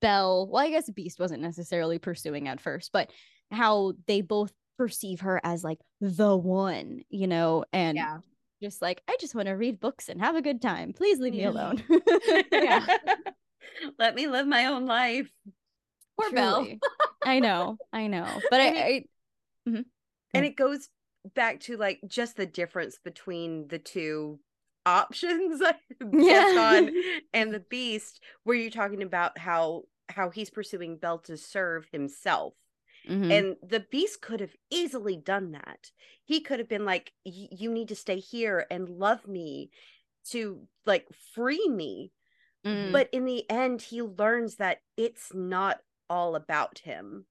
B: Belle. Well, I guess Beast wasn't necessarily pursuing at first, but how they both perceive her as like the one, you know, and
A: yeah.
B: just like I just want to read books and have a good time. Please leave me alone.
A: Yeah.
C: Let me live my own life.
A: Poor Belle.
B: I know, I know, but I,
C: And
B: I
C: and
B: Mm.
C: it goes back to like just the difference between the two options Gaston and the beast where you're talking about how how he's pursuing Belle to serve himself
B: Mhm.
C: and the beast could have easily done that he could have been like you need to stay here and love me to like free me
B: Mm.
C: but in the end he learns that it's not all about him.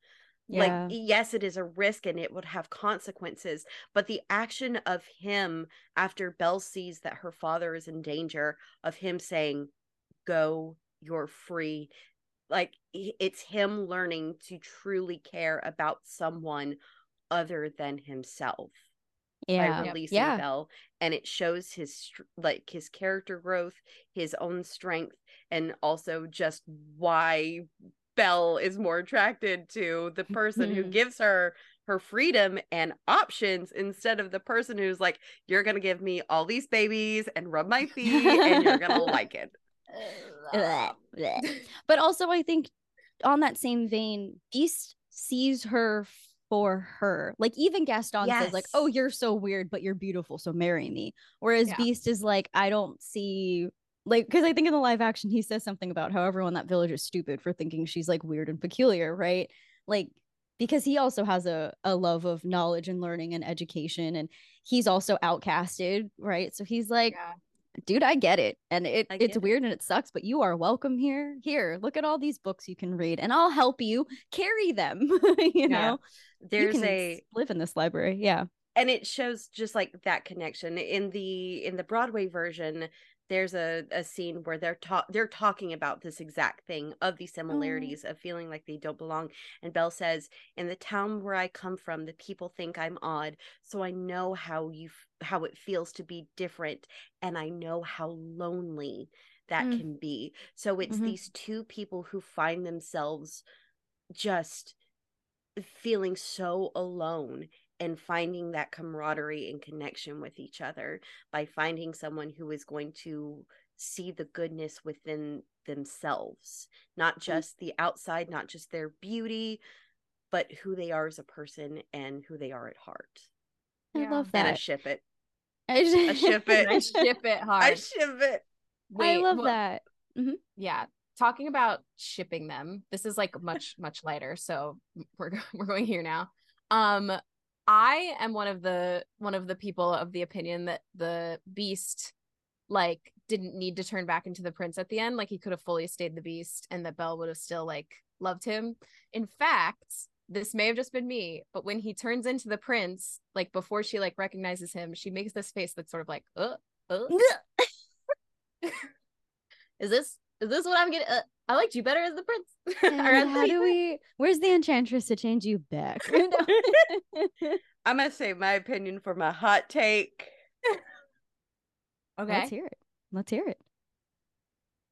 B: Yeah.
C: like yes it is a risk and it would have consequences but the action of him after belle sees that her father is in danger of him saying go you're free like it's him learning to truly care about someone other than himself
B: yeah,
C: by releasing
B: yeah,
C: Belle, and it shows his like his character growth, his own strength, and also just why Belle is more attracted to the person who
B: Mhm.
C: gives her her freedom and options instead of the person who's like, "You're gonna give me all these babies and rub my feet, and you're gonna like it."
B: But also I think on that same vein, Beast sees her for her. Like even Gaston says, like, "Oh, you're so weird, but you're beautiful, so marry me." Whereas
A: Yeah.
B: Beast is like, "I don't see." Like, because I think in the live action, he says something about how everyone in that village is stupid for thinking she's like weird and peculiar, right? Like, because he also has a, a love of knowledge and learning and education, and he's also outcasted, right? So he's like,
A: Yeah.
B: dude, I get it. And it it's
C: it.
B: weird and it sucks, but you are welcome here. Here, look at all these books you can read, and I'll help you carry them. you know, you
C: There's a
B: live in this library. Yeah.
C: and it shows just like that connection in the in the broadway version there's a, a scene where they're ta- they're talking about this exact thing of the similarities of feeling like they don't belong and belle says in the town where i come from the people think i'm odd so i know how you f- how it feels to be different and i know how lonely that
B: Mm.
C: can be so it's
B: Mhm.
C: these two people who find themselves just feeling so alone and finding that camaraderie and connection with each other by finding someone who is going to see the goodness within themselves not just the outside not just their beauty but who they are as a person and who they are at heart
B: I
A: Yeah.
B: love
C: and i
B: that.
C: ship it
B: I,
C: I ship it.
A: I ship it hard.
C: I ship it
B: I love
A: well,
B: that.
A: Yeah. talking about shipping them. This is like much much lighter, so we're we're going here now. Um, I am one of the one of the people of the opinion that the beast like didn't need to turn back into the prince at the end. Like he could have fully stayed the beast, and that Belle would have still like loved him. In fact, this may have just been me, but when he turns into the prince, like before she like recognizes him, she makes this face that's sort of like, uh, uh. is this is this what I'm getting? Uh, I liked you better as the prince.
B: And
A: Or as
B: how
A: the-
B: do we? Where's the enchantress to change you back?
C: I'm gonna say my opinion for my hot take.
A: Okay.
B: Let's hear it. Let's hear it.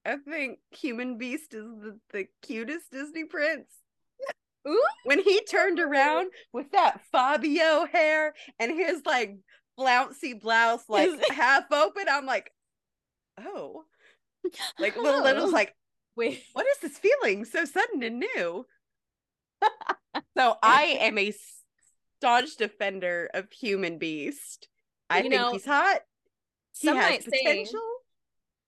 C: I think Human Beast is the, the cutest Disney prince.
A: Ooh.
C: When he turned around with that Fabio hair and his like flouncy blouse like half open, I'm like, oh. Like little Little's
B: Oh.
C: like,
A: Wait.
C: what is this feeling so sudden and new? so I am a staunch defender of Human Beast. I
A: You
C: think
A: know,
C: he's hot. He
A: Some
C: has
A: might say
C: potential.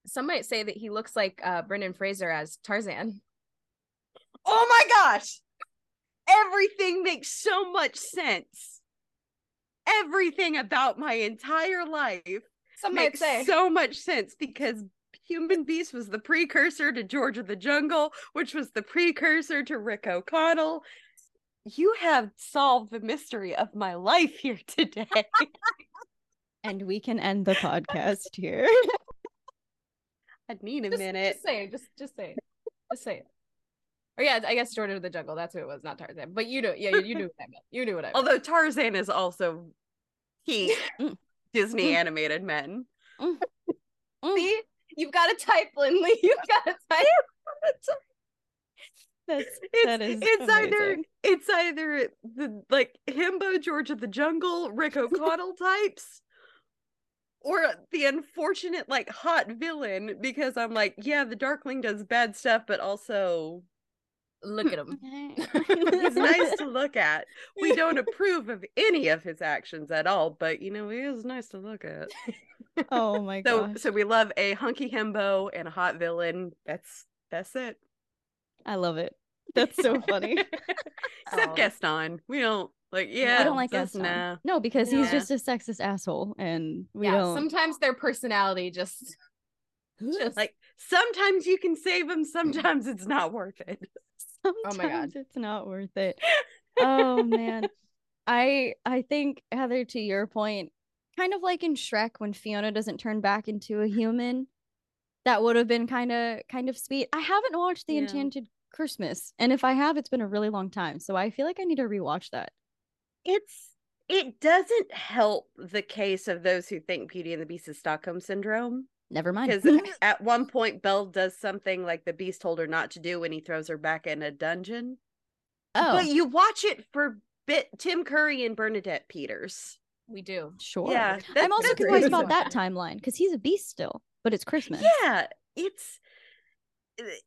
A: some might say that he looks like uh Brendan Fraser as Tarzan.
C: Oh my gosh. Everything makes so much sense. Everything about my entire life
A: Some
C: makes
A: say.
C: so much sense because Human Beast was the precursor to George of the Jungle, which was the precursor to Rick O'Connell. You have solved the mystery of my life here today.
B: And we can end the podcast here.
C: I'd need a
A: just,
C: minute.
A: Just say it. Just just say it. Just say it. Or yeah, I guess George of the Jungle. That's who it was, not Tarzan. But you know, yeah, you, you knew what I meant. You knew what I meant.
C: Although Tarzan is also peak
B: Mm.
C: Disney animated men.
B: Mm.
A: See, you've got to type, Lindley. You've got to type.
B: That's
C: it's,
B: that is
C: it's either it's either the like himbo george of the jungle rick o'connell types or the unfortunate like hot villain because i'm like yeah the darkling does bad stuff but also
A: Look at him.
C: he's nice to look at we don't approve of any of his actions at all but you know he is nice to look at
B: oh my
C: so
B: gosh.
C: so we love a hunky himbo and a hot villain that's that's it
B: I love it. That's so funny.
C: except
A: Oh.
C: gaston we don't like yeah
B: I don't like Gaston.
C: nah.
B: No, because he's just a sexist asshole, and we
A: yeah,
B: don't.
A: sometimes their personality just just
C: like sometimes you can save them sometimes it's not worth it Oh
B: Sometimes
A: my God.
B: it's not worth it. Oh man. I I think Heather to your point, kind of like in Shrek when Fiona doesn't turn back into a human, that would have been kind of kind of sweet. I haven't watched The
C: Yeah.
B: Enchanted Christmas, and if I have, it's been a really long time, so I feel like I need to rewatch that.
C: it's it doesn't help the case of those who think beauty and the beast is stockholm syndrome
B: Never mind.
C: because at one point belle does something like the beast told her not to do when he throws her back in a dungeon
B: oh,
C: but you watch it for bit tim curry and bernadette peters
A: we do.
B: sure.
C: yeah
B: I'm also confused about that timeline because he's a beast still, but it's Christmas.
C: yeah it's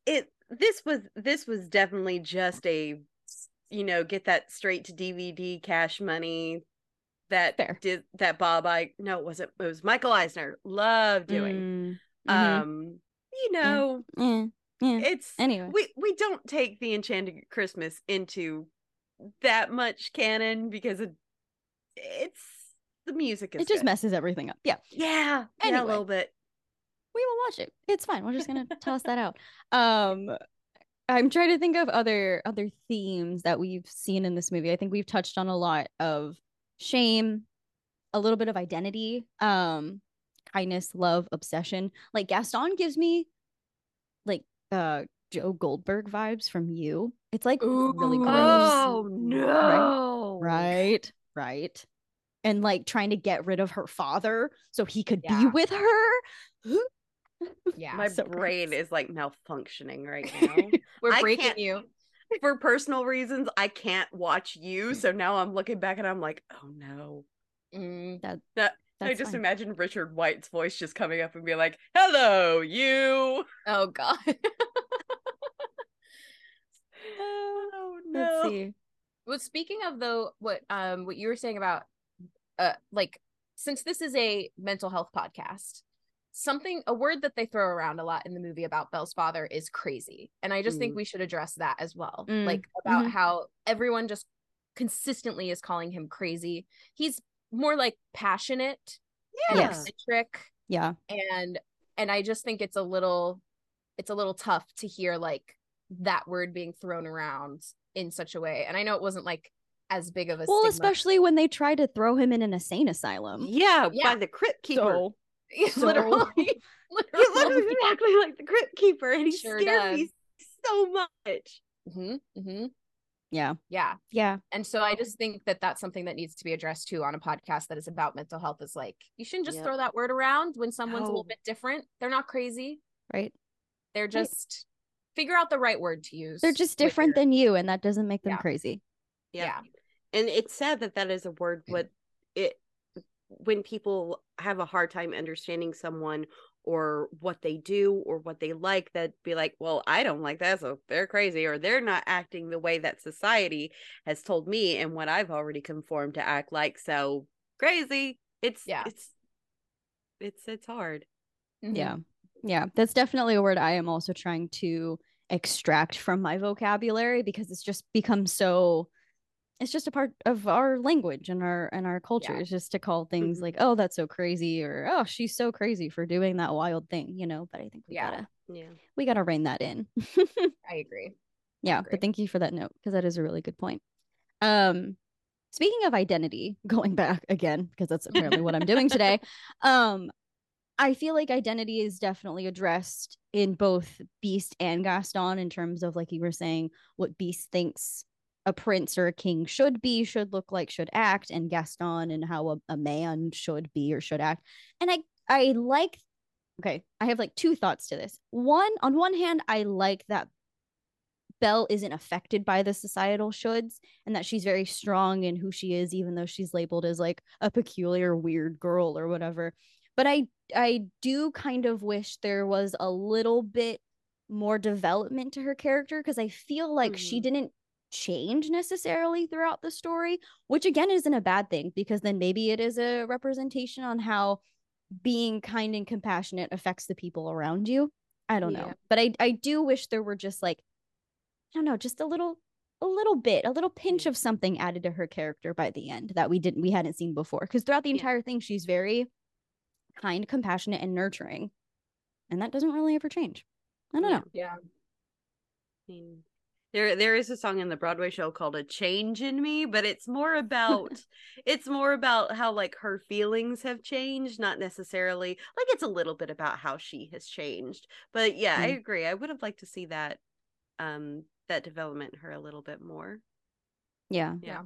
C: it this was this was definitely just a you know get that straight to dvd cash money that
B: Fair.
C: did that bob i no it wasn't it was michael eisner loved doing
B: Mm, mhm.
C: um you know
B: Eh, yeah.
C: it's
B: Anyway,
C: we we don't take the enchanted christmas into that much canon because it it's the music is
B: it just
C: good.
B: messes everything up. Yeah.
C: yeah yeah a little bit
B: we will watch it. It's fine. We're just gonna toss that out. Um, I'm trying to think of other other themes that we've seen in this movie. I think we've touched on a lot of shame, a little bit of identity, um, kindness, love, obsession. Like Gaston gives me like uh Joe Goldberg vibes from you. It's like really gross.
C: oh no
B: Right, right. And like trying to get rid of her father so he could be with her.
A: Yeah.
C: my
B: so
C: brain
B: gross.
C: is like malfunctioning right now
A: We're
C: I
A: breaking
C: can't-
A: you.
C: For personal reasons i can't watch you so now i'm looking back and i'm like oh no
A: Mm.
C: that
B: That's
C: i just
B: fine.
C: imagine richard white's voice just coming up and be like hello you
A: Oh god.
C: oh
B: Let's see.
A: well, speaking of though, what um what you were saying about uh like since this is a mental health podcast, something a word that they throw around a lot in the movie about Belle's father is crazy. And I just think
C: Mm.
A: we should address that as well.
B: Mm,
A: Like about
B: mhm.
A: how everyone just consistently is calling him crazy. He's more like passionate, and
B: Yes.
A: eccentric,
B: Yeah.
A: and and I just think it's a little it's a little tough to hear like that word being thrown around in such a way. And I know it wasn't like as big of a
B: Well,
A: stigma.
B: especially when they try to throw him in an insane asylum.
C: Yeah,
A: Yeah.
C: by the crypt keeper.
B: So-
A: literally,
C: he looks exactly like the crypt keeper, and he
A: Sure
C: scared me so much.
A: hmm hmm
B: yeah.
A: Yeah.
B: Yeah.
A: And so I just think that that's something that needs to be addressed too on a podcast that is about mental health is like you shouldn't just
C: Yep.
A: throw that word around when someone's a little bit different. They're not crazy.
B: Right.
A: They're just figure out the right word to use.
B: They're just different
A: your-
B: than you, and that doesn't make them
A: Yeah.
B: crazy.
A: yeah.
C: and it's sad that that is a word what it when people have a hard time understanding someone or what they do or what they like that be like well i don't like that so they're crazy or they're not acting the way that society has told me and what i've already conformed to act like so crazy it's
A: Yeah.
C: it's it's it's hard
A: Mhm.
B: Yeah. Yeah. That's definitely a word I am also trying to extract from my vocabulary because it's just become so it's just a part of our language and our and our culture
A: Yeah.
B: is just to call things
C: Mhm.
B: like oh that's so crazy or oh she's so crazy for doing that wild thing you know but i think we
A: Yeah.
B: gotta
C: yeah
B: we gotta rein that in
A: I agree.
B: yeah
A: agree.
B: but thank you for that note because that is a really good point um speaking of identity going back again because that's apparently what i'm doing today um i feel like identity is definitely addressed in both beast and gaston in terms of like you were saying what beast thinks a prince or a king should be should look like should act and gaston and how a, a man should be or should act and i i like okay i have like two thoughts to this one on one hand i like that Belle isn't affected by the societal shoulds and that she's very strong in who she is, even though she's labeled as like a peculiar weird girl or whatever. But I I do kind of wish there was a little bit more development to her character because I feel like she
C: Mhm.
B: didn't change necessarily throughout the story, which again isn't a bad thing because then maybe it is a representation on how being kind and compassionate affects the people around you. I don't know. But I I do wish there were just like I don't know, just a little a little bit, a little pinch of something added to her character by the end that we didn't we hadn't seen before. Because throughout the
C: Yeah.
B: entire thing, she's very kind, compassionate, and nurturing. And that doesn't really ever change. I don't
C: Yeah.
B: know.
A: Yeah.
C: I mean, there there is a song in the Broadway show called "A Change in Me," but it's more about it's more about how like her feelings have changed, not necessarily like it's a little bit about how she has changed. But yeah, I
B: Mm.
C: agree. I would have liked to see that um that development in her a little bit more.
B: Yeah.
C: Yeah.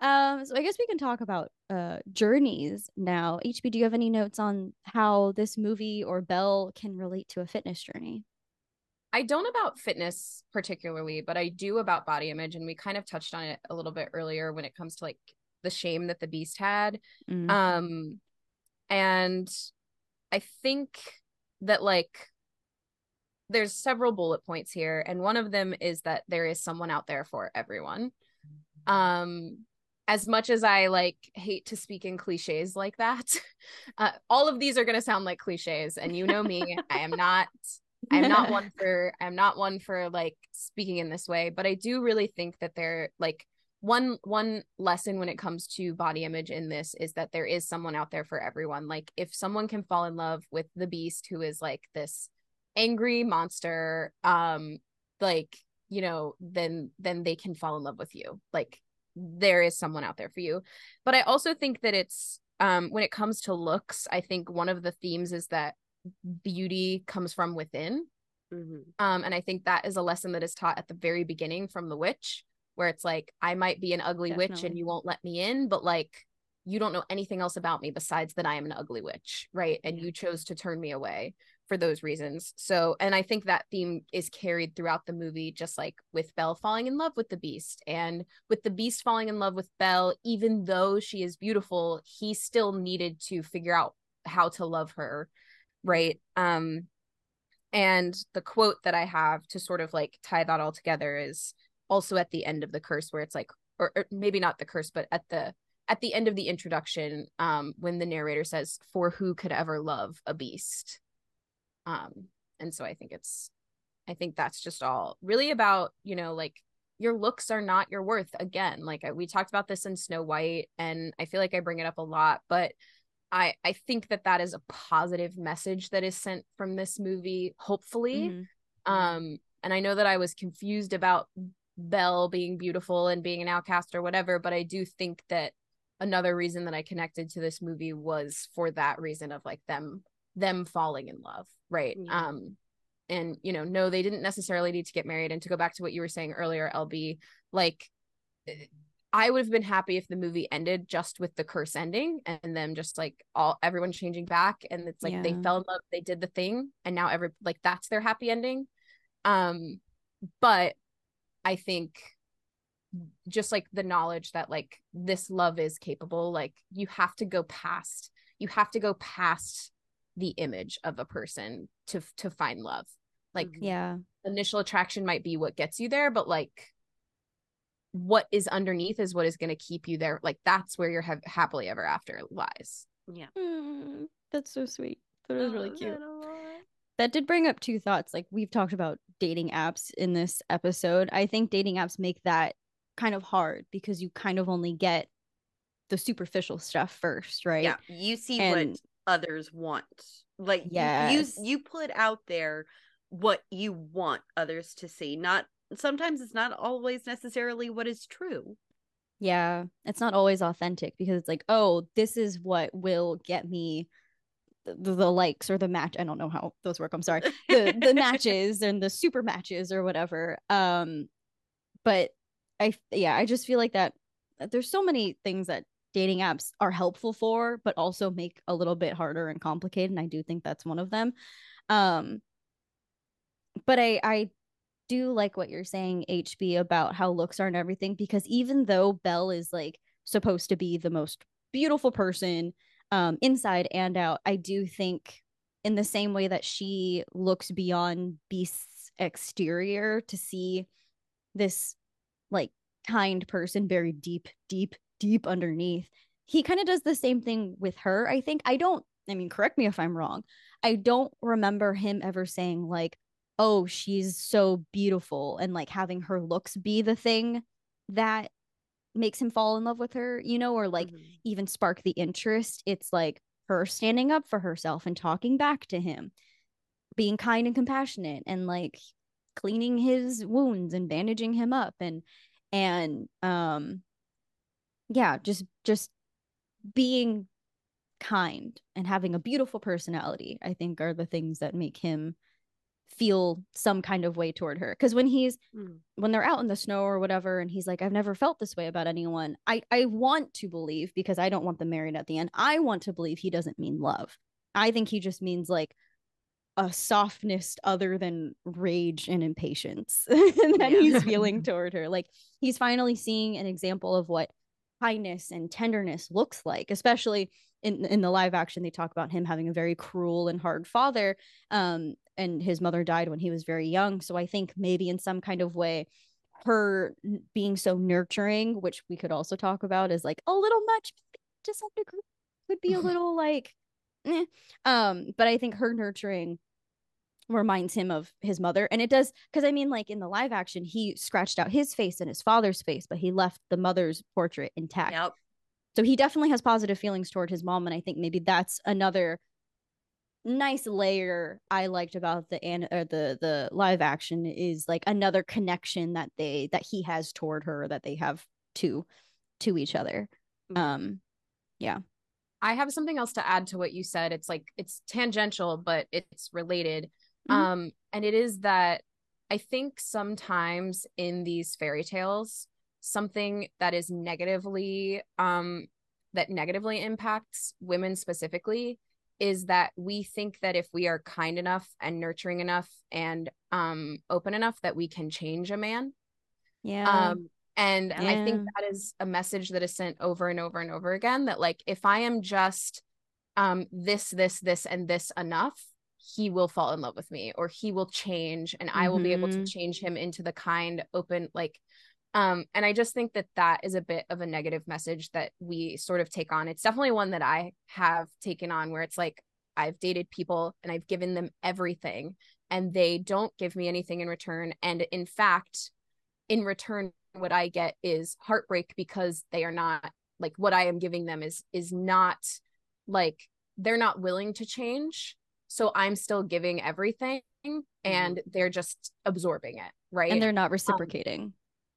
B: Um, so I guess we can talk about uh journeys now. HB, do you have any notes on how this movie or Belle can relate to a fitness journey?
A: I don't about fitness particularly, but I do about body image. And we kind of touched on it a little bit earlier when it comes to like the shame that the beast had.
B: Mm.
A: Um, and I think that like there's several bullet points here, and one of them is that there is someone out there for everyone. Um, as much as I like hate to speak in cliches like that, uh, all of these are gonna sound like cliches, and you know me, I am not. I'm not one for I'm not one for like speaking in this way, but I do really think that there like one one lesson when it comes to body image in this is that there is someone out there for everyone. Like if someone can fall in love with the beast who is like this angry monster, um like, you know, then then they can fall in love with you. Like there is someone out there for you. But I also think that it's um when it comes to looks, I think one of the themes is that beauty comes from within.
C: Mhm.
A: Um, and I think that is a lesson that is taught at the very beginning from the witch, where it's like, I might be an ugly witch and you won't let me in, but like, you don't know anything else about me besides that I am an ugly witch, right? And you chose to turn me away for those reasons. So, and I think that theme is carried throughout the movie, just like with Belle falling in love with the beast and with the beast falling in love with Belle, even though she is beautiful, he still needed to figure out how to love her, right? Um, and the quote that I have to sort of like tie that all together is also at the end of the curse, where it's like, or, or maybe not the curse, but at the at the end of the introduction, um, when the narrator says, "For who could ever love a beast?" um and so i think it's i think that's just all really about you know like your looks are not your worth again like we talked about this in snow white and i feel like i bring it up a lot but i i think that that is a positive message that is sent from this movie hopefully mm-hmm. um and i know that i was confused about belle being beautiful and being an outcast or whatever but i do think that another reason that i connected to this movie was for that reason of like them them falling in love right yeah. um and you know no they didn't necessarily need to get married and to go back to what you were saying earlier lb like i would have been happy if the movie ended just with the curse ending and them just like all everyone changing back and it's like yeah. they fell in love they did the thing and now every like that's their happy ending um but i think just like the knowledge that like this love is capable like you have to go past you have to go past the image of a person to to find love like
B: mm-hmm. yeah
A: initial attraction might be what gets you there but like what is underneath is what is going to keep you there like that's where your ha- happily ever after lies
C: yeah
B: mm, that's so sweet that was really cute that did bring up two thoughts like we've talked about dating apps in this episode i think dating apps make that kind of hard because you kind of only get the superficial stuff first right
C: yeah you see and, what others want. Like yes. you, you you put out there what you want others to see. Not sometimes it's not always necessarily what is true.
B: Yeah, it's not always authentic because it's like, oh, this is what will get me the, the, likes or the match. I don't know how those work. I'm sorry. The the matches and the super matches or whatever. Um, but I yeah, I just feel like that. There's so many things that dating apps are helpful for, but also make a little bit harder and complicated. And I do think that's one of them. Um, but I I do like what you're saying, HB, about how looks aren't everything because even though Belle is like supposed to be the most beautiful person um inside and out, I do think in the same way that she looks beyond Beast's exterior to see this like kind person buried deep, deep, deep underneath. He kind of does the same thing with her. I think I don't, I mean, correct me if I'm wrong. I don't remember him ever saying, like, oh, she's so beautiful and like having her looks be the thing that makes him fall in love with her, you know, or like mm-hmm. even spark the interest. It's like her standing up for herself and talking back to him, being kind and compassionate and like cleaning his wounds and bandaging him up and and um yeah just just being kind and having a beautiful personality i think are the things that make him feel some kind of way toward her because when he's mm. when they're out in the snow or whatever and he's like i've never felt this way about anyone i i want to believe because i don't want them married at the end i want to believe he doesn't mean love i think he just means like a softness other than rage and impatience that yeah. he's feeling toward her like he's finally seeing an example of what kindness and tenderness looks like especially in in the live action they talk about him having a very cruel and hard father um and his mother died when he was very young so i think maybe in some kind of way her being so nurturing which we could also talk about is like a little much to some degree could be a little like eh. um but i think her nurturing reminds him of his mother and it does because i mean like in the live action he scratched out his face and his father's face but he left the mother's portrait intact
C: yep.
B: so he definitely has positive feelings toward his mom and i think maybe that's another nice layer i liked about the an or the the live action is like another connection that they that he has toward her that they have to to each other mm-hmm. um yeah
A: I have something else to add to what you said. It's like it's tangential, but it's related. Mm-hmm. Um, and it is that I think sometimes in these fairy tales, something that is negatively um that negatively impacts women specifically is that we think that if we are kind enough and nurturing enough and um open enough that we can change a man.
B: Yeah.
A: Um and yeah. I think that is a message that is sent over and over and over again that like if I am just um this this this and this enough he will fall in love with me or he will change and I will mm-hmm. be able to mm-hmm. change him into the kind open like um and I just think that that is a bit of a negative message that we sort of take on. It's definitely one that I have taken on where it's like I've dated people and I've given them everything and they don't give me anything in return and in fact in return what I get is heartbreak because they are not like what I am giving them is is not like they're not willing to change so I'm still giving everything mm-hmm. and they're just absorbing it right
B: and they're not um, reciprocating um,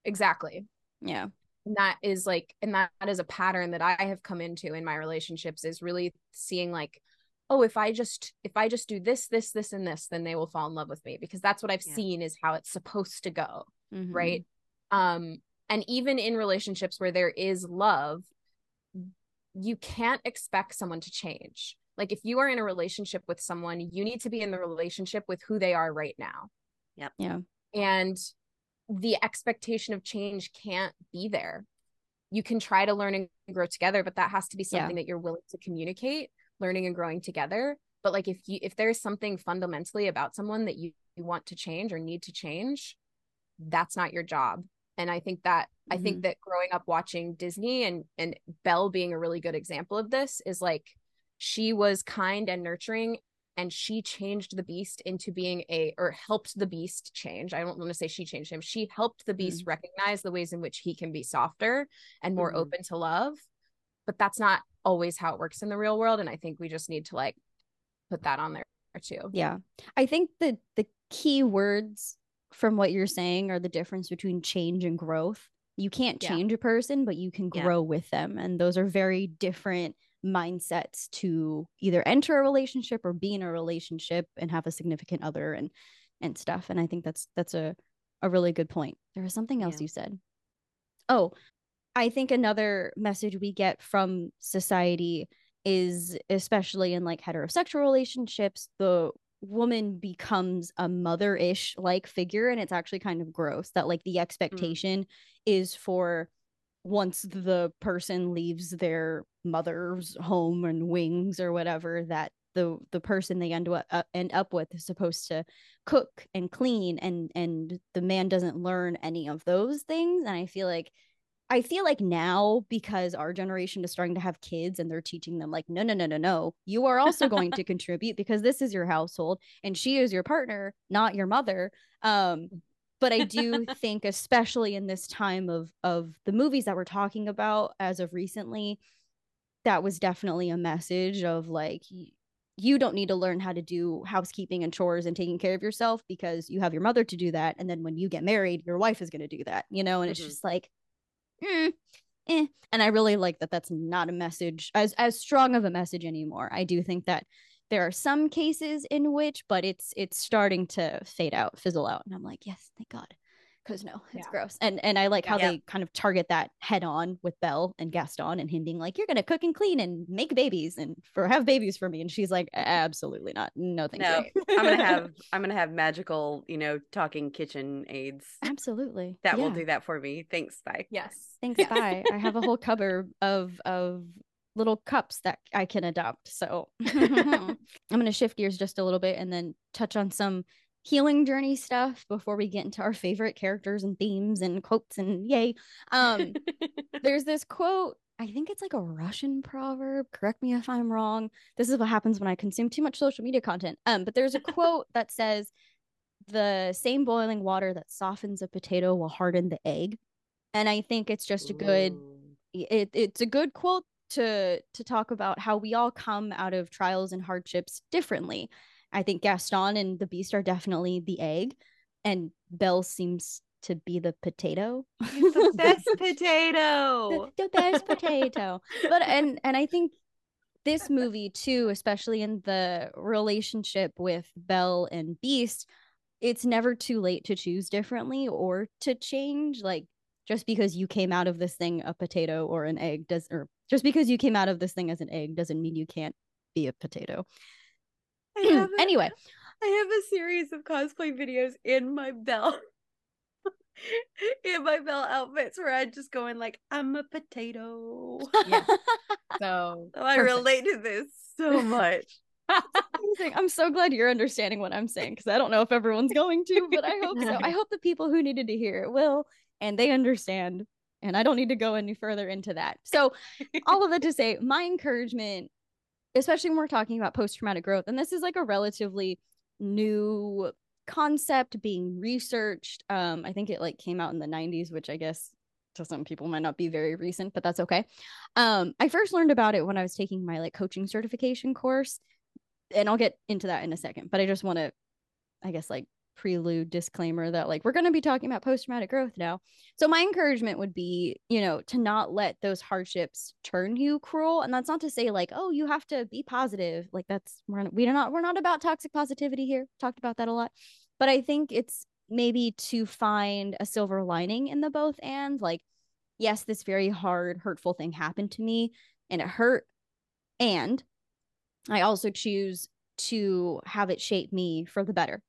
A: exactly.
B: Yeah.
A: And that is like and that is a pattern that i have come into in my relationships is really seeing like oh if i just if i just do this this this and this then they will fall in love with me because that's what i've yeah. seen is how it's supposed to go mm-hmm. right? Um and even in relationships where there is love you can't expect someone to change. Like if you are in a relationship with someone you need to be in the relationship with who they are right now.
C: Yep.
B: Yeah.
A: And the expectation of change can't be there. You can try to learn and grow together, but that has to be something yeah. that you're willing to communicate, learning and growing together. But like if you if there's something fundamentally about someone that you, you want to change or need to change, that's not your job. And I think that mm-hmm. I think mm-hmm. that growing up watching Disney and and Belle being a really good example of this is like she was kind and nurturing and she changed the beast into being a or helped the beast change i don't want to say she changed him she helped the beast mm-hmm. recognize the ways in which he can be softer and more mm-hmm. open to love but that's not always how it works in the real world and i think we just need to like put that on there too
B: yeah i think the the key words from what you're saying are the difference between change and growth you can't change yeah. a person but you can grow yeah. with them and those are very different mindsets to either enter a relationship or be in a relationship and have a significant other and and stuff and i think that's that's a a really good point there was something else yeah. you said oh i think another message we get from society is especially in like heterosexual relationships the woman becomes a mother-ish like figure and it's actually kind of gross that like the mm. expectation mm. is for once the person leaves their mother's home and wings or whatever that the the person they end up uh, end up with is supposed to cook and clean and and the man doesn't learn any of those things. And i feel like I feel like now because our generation is starting to have kids and they're teaching them like no no no no no. You are also going to contribute because this is your household and she is your partner not your mother. Um but I do think, especially in this time of of the movies that we're talking about as of recently, that was definitely a message of like you don't need to learn how to do housekeeping and chores and taking care of yourself because you have your mother to do that and then when you get married your wife is going to do that you know and mm-hmm. it's just like mm, eh. and i really like that that's not a message as as strong of a message anymore i do think that there are some cases in which but it's it's starting to fade out fizzle out and i'm like yes thank god. Because no it's yeah. gross and and i like how yeah. they kind of target that head on with belle and gaston and him being like you're gonna cook and clean and make babies and for have babies for me and she's like absolutely not. No thank no,
C: you i'm gonna have i'm gonna have magical you know talking kitchen aids
B: absolutely
C: that yeah. will do that for me. Thanks bye.
A: Yes.
B: Thanks bye. I have a whole cupboard of of little cups that I can adopt. So I'm going to shift gears just a little bit and then touch on some healing journey stuff before we get into our favorite characters and themes and quotes and yay. Um there's this quote I think it's like a Russian proverb. Correct me if I'm wrong. This is what happens when I consume too much social media content. Um, but there's a quote that says, "The same boiling water that softens a potato will harden the egg," and I think it's just a good. It, it's a good quote to to talk about how we all come out of trials and hardships differently. I think Gaston and the Beast are definitely the egg, and Belle seems to be the potato.
C: the best potato.
B: The, the best potato. But and and I think this movie too, especially in the relationship with Belle and Beast, it's never too late to choose differently or to change. Like just because you came out of this thing a potato or an egg does or just because you came out of this thing as an egg doesn't mean you can't be a potato.
C: A,
B: anyway,
C: I have a series of cosplay videos in my Belle in my Belle outfits where I just going like I'm a potato.
A: Yeah. So,
C: so I relate to this so much.
B: I'm so glad you're understanding what I'm saying because I don't know if everyone's going to, but I hope so. I hope the people who needed to hear it will and they understand. And I don't need to go any further into that. So, all of that to say, my encouragement, especially when we're talking about post traumatic growth, and this is like a relatively new concept being researched. Um, I think it like came out in the 90s, which I guess to some people might not be very recent, but that's okay. Um, I first learned about it when I was taking my like coaching certification course, and I'll get into that in a second. But I just want to, I guess, like prelude disclaimer that like we're going to be talking about post traumatic growth now. So my encouragement would be, you know, to not let those hardships turn you cruel, and that's not to say like, oh, you have to be positive. Like that's we're we're not we're not about toxic positivity here. Talked about that a lot, but I think it's maybe to find a silver lining in the both and like yes this very hard hurtful thing happened to me and it hurt and i also choose to have it shape me for the better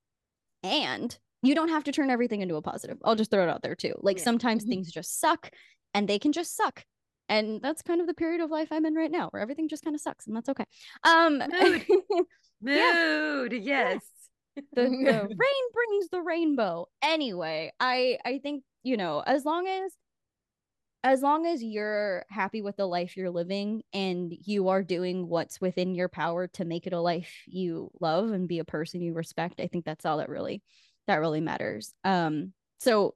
B: and you don't have to turn everything into a positive. I'll just throw it out there too. Like yeah. sometimes mm-hmm. things just suck and they can just suck. And that's kind of the period of life i'm in right now where everything just kind of sucks and that's okay. Um
C: mood. mood yeah. yes.
B: The, the rain brings the rainbow. Anyway i i think you know as long as as long as you're happy with the life you're living and you are doing what's within your power to make it a life you love and be a person you respect i think that's all that really that really matters. Um so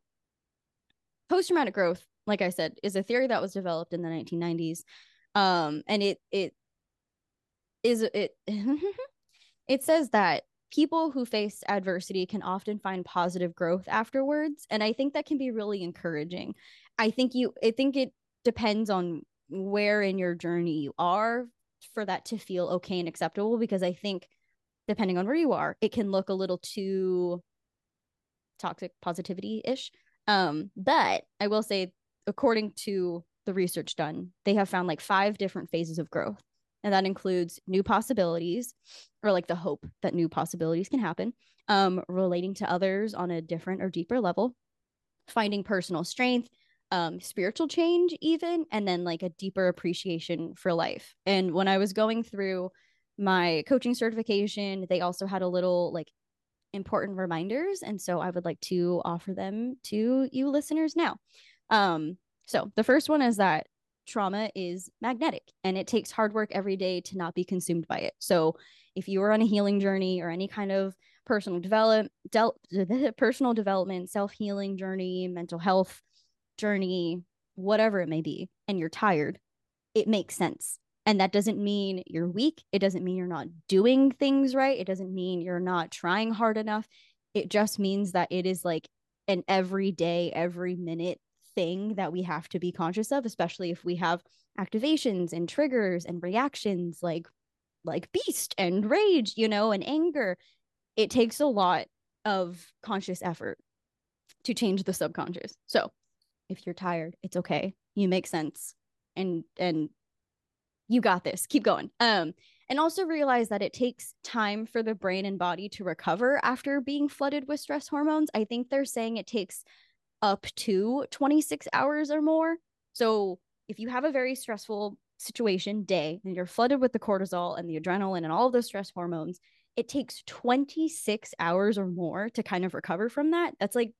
B: post traumatic growth like i said is a theory that was developed in the 1990s um and it it is it it says that people who face adversity can often find positive growth afterwards and i think that can be really encouraging i think you i think it depends on where in your journey you are for that to feel okay and acceptable because i think depending on where you are it can look a little too toxic positivity ish um but i will say according to the research done they have found like five different phases of growth and that includes new possibilities or like the hope that new possibilities can happen um, relating to others on a different or deeper level finding personal strength um, spiritual change even and then like a deeper appreciation for life and when i was going through my coaching certification they also had a little like important reminders and so i would like to offer them to you listeners now um so the first one is that trauma is magnetic and it takes hard work every day to not be consumed by it. So if you are on a healing journey or any kind of personal develop del- personal development, self-healing journey, mental health journey, whatever it may be, and you're tired, it makes sense. And that doesn't mean you're weak. It doesn't mean you're not doing things right. It doesn't mean you're not trying hard enough. It just means that it is like an everyday, every minute thing that we have to be conscious of especially if we have activations and triggers and reactions like like beast and rage you know and anger it takes a lot of conscious effort to change the subconscious so if you're tired it's okay. You make sense. And and you got this. Keep going. Um and also realize that it takes time for the brain and body to recover after being flooded with stress hormones. I think they're saying it takes up to 26 hours or more. So if you have a very stressful situation day and you're flooded with the cortisol and the adrenaline and all of those stress hormones, it takes 26 hours or more to kind of recover from that. That's like,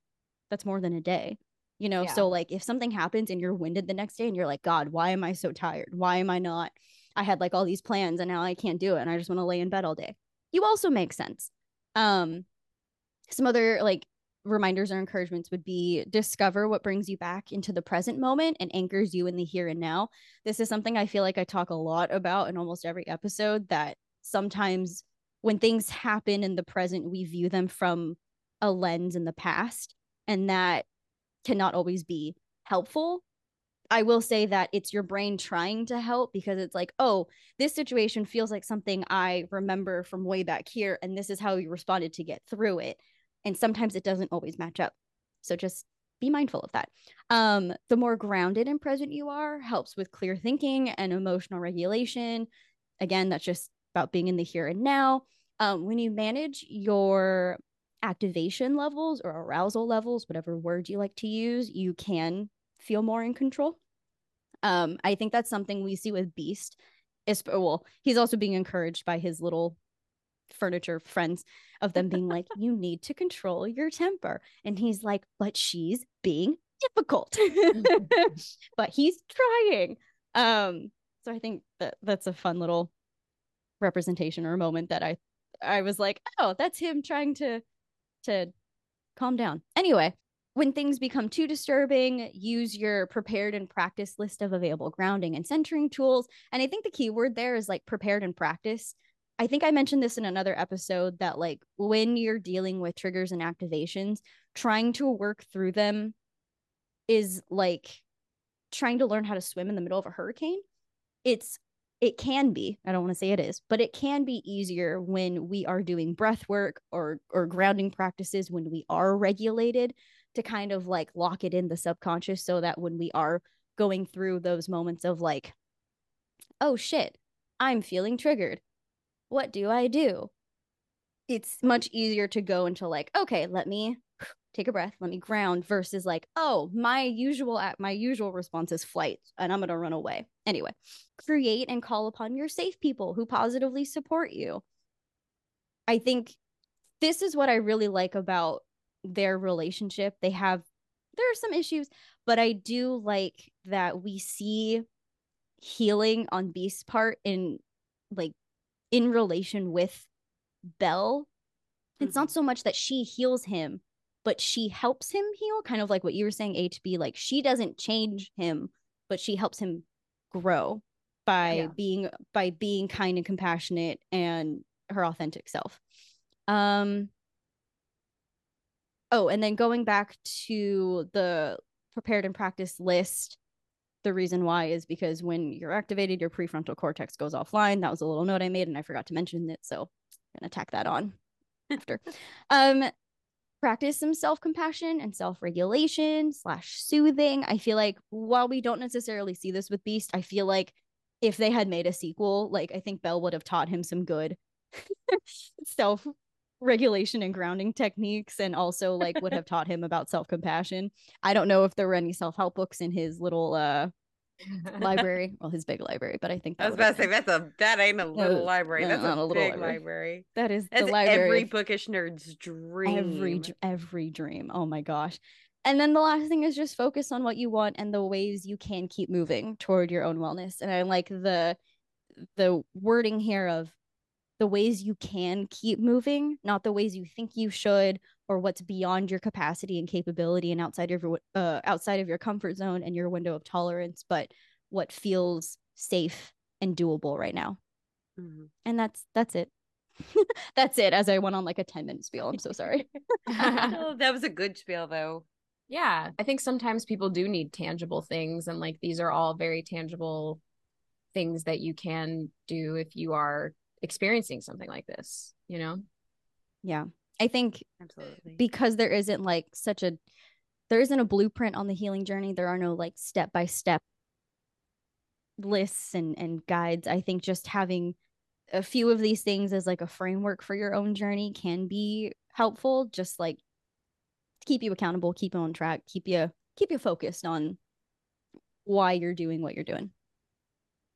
B: that's more than a day, you know? Yeah. So, like, if something happens and you're winded the next day and you're like, God, why am I so tired? Why am I not? I had like all these plans and now I can't do it and I just want to lay in bed all day. You also make sense. Um, some other like reminders or encouragements would be discover what brings you back into the present moment and anchors you in the here and now. This is something I feel like I talk a lot about in almost every episode that sometimes when things happen in the present, we view them from a lens in the past, and that cannot always be helpful. I will say that it's your brain trying to help because it's like, oh, this situation feels like something I remember from way back here, and this is how you responded to get through it. And sometimes it doesn't always match up. So just be mindful of that. Um, the more grounded and present you are helps with clear thinking and emotional regulation. Again that's just about being in the here and now. Um, when you manage your activation levels or arousal levels whatever word you like to use you can feel more in control um, i think that's something we see with beast is well he's also being encouraged by his little furniture friends of them being like, you need to control your temper. And he's like, but she's being difficult. but he's trying. Um, so I think that that's a fun little representation or moment that I I was like, oh, that's him trying to to calm down. Anyway, when things become too disturbing, use your prepared and practice list of available grounding and centering tools. And I think the key word there is like prepared and practice. I think I mentioned this in another episode that like when you're dealing with triggers and activations, trying to work through them is like trying to learn how to swim in the middle of a hurricane. It's it can be i don't want to say it is but it can be easier when we are doing breath work or or grounding practices when we are regulated to kind of like lock it in the subconscious so that when we are going through those moments of like oh shit i'm feeling triggered. What do i do? It's much easier to go into like okay let me take a breath let me ground versus like oh my usual at my usual response is flight and i'm going to run away. Anyway create and call upon your safe people who positively support you. I think this is what i really like about their relationship. They have there are some issues but i do like that we see healing on beast's part in like in relation with belle. It's mm-hmm. not so much that she heals him but she helps him heal, kind of like what you were saying, HB. Like she doesn't change him, but she helps him grow by yeah. being by being kind and compassionate and her authentic self. Um oh, and then going back to the prepared and practice list, the reason why is because when you're activated, your prefrontal cortex goes offline. That was a little note I made and I forgot to mention it. So I'm gonna tack that on after. um, practice some self-compassion and self-regulation slash soothing. I feel like while we don't necessarily see this with beast i feel like if they had made a sequel like i think belle would have taught him some good self regulation and grounding techniques and also like would have taught him about self-compassion. I don't know if there were any self-help books in his little uh library. Well, his big library, but I think
C: I was about to say that's a that ain't a little library. That's a, a, little big library. library.
B: That is
C: that's
B: the library.
C: Every bookish nerd's dream.
B: Every every dream. Oh my gosh. And then the last thing is just focus on what you want and the ways you can keep moving toward your own wellness. And I like the the wording here of the ways you can keep moving, not the ways you think you should or what's beyond your capacity and capability and outside of your uh, outside of your comfort zone and your window of tolerance, but what feels safe and doable right now. Mm-hmm. And that's that's it. that's it. As I went on like a 10 minute spiel. I'm so sorry.
C: oh, that was a good spiel though.
A: Yeah. I think sometimes people do need tangible things. And like these are all very tangible things that you can do if you are experiencing something like this, you know?
B: Yeah. I think absolutely because there isn't like such a there isn't a blueprint on the healing journey. There are no like step by step lists and and guides. I think just having a few of these things as like a framework for your own journey can be helpful. Just like to keep you accountable, keep you on track, keep you keep you focused on why you're doing what you're doing.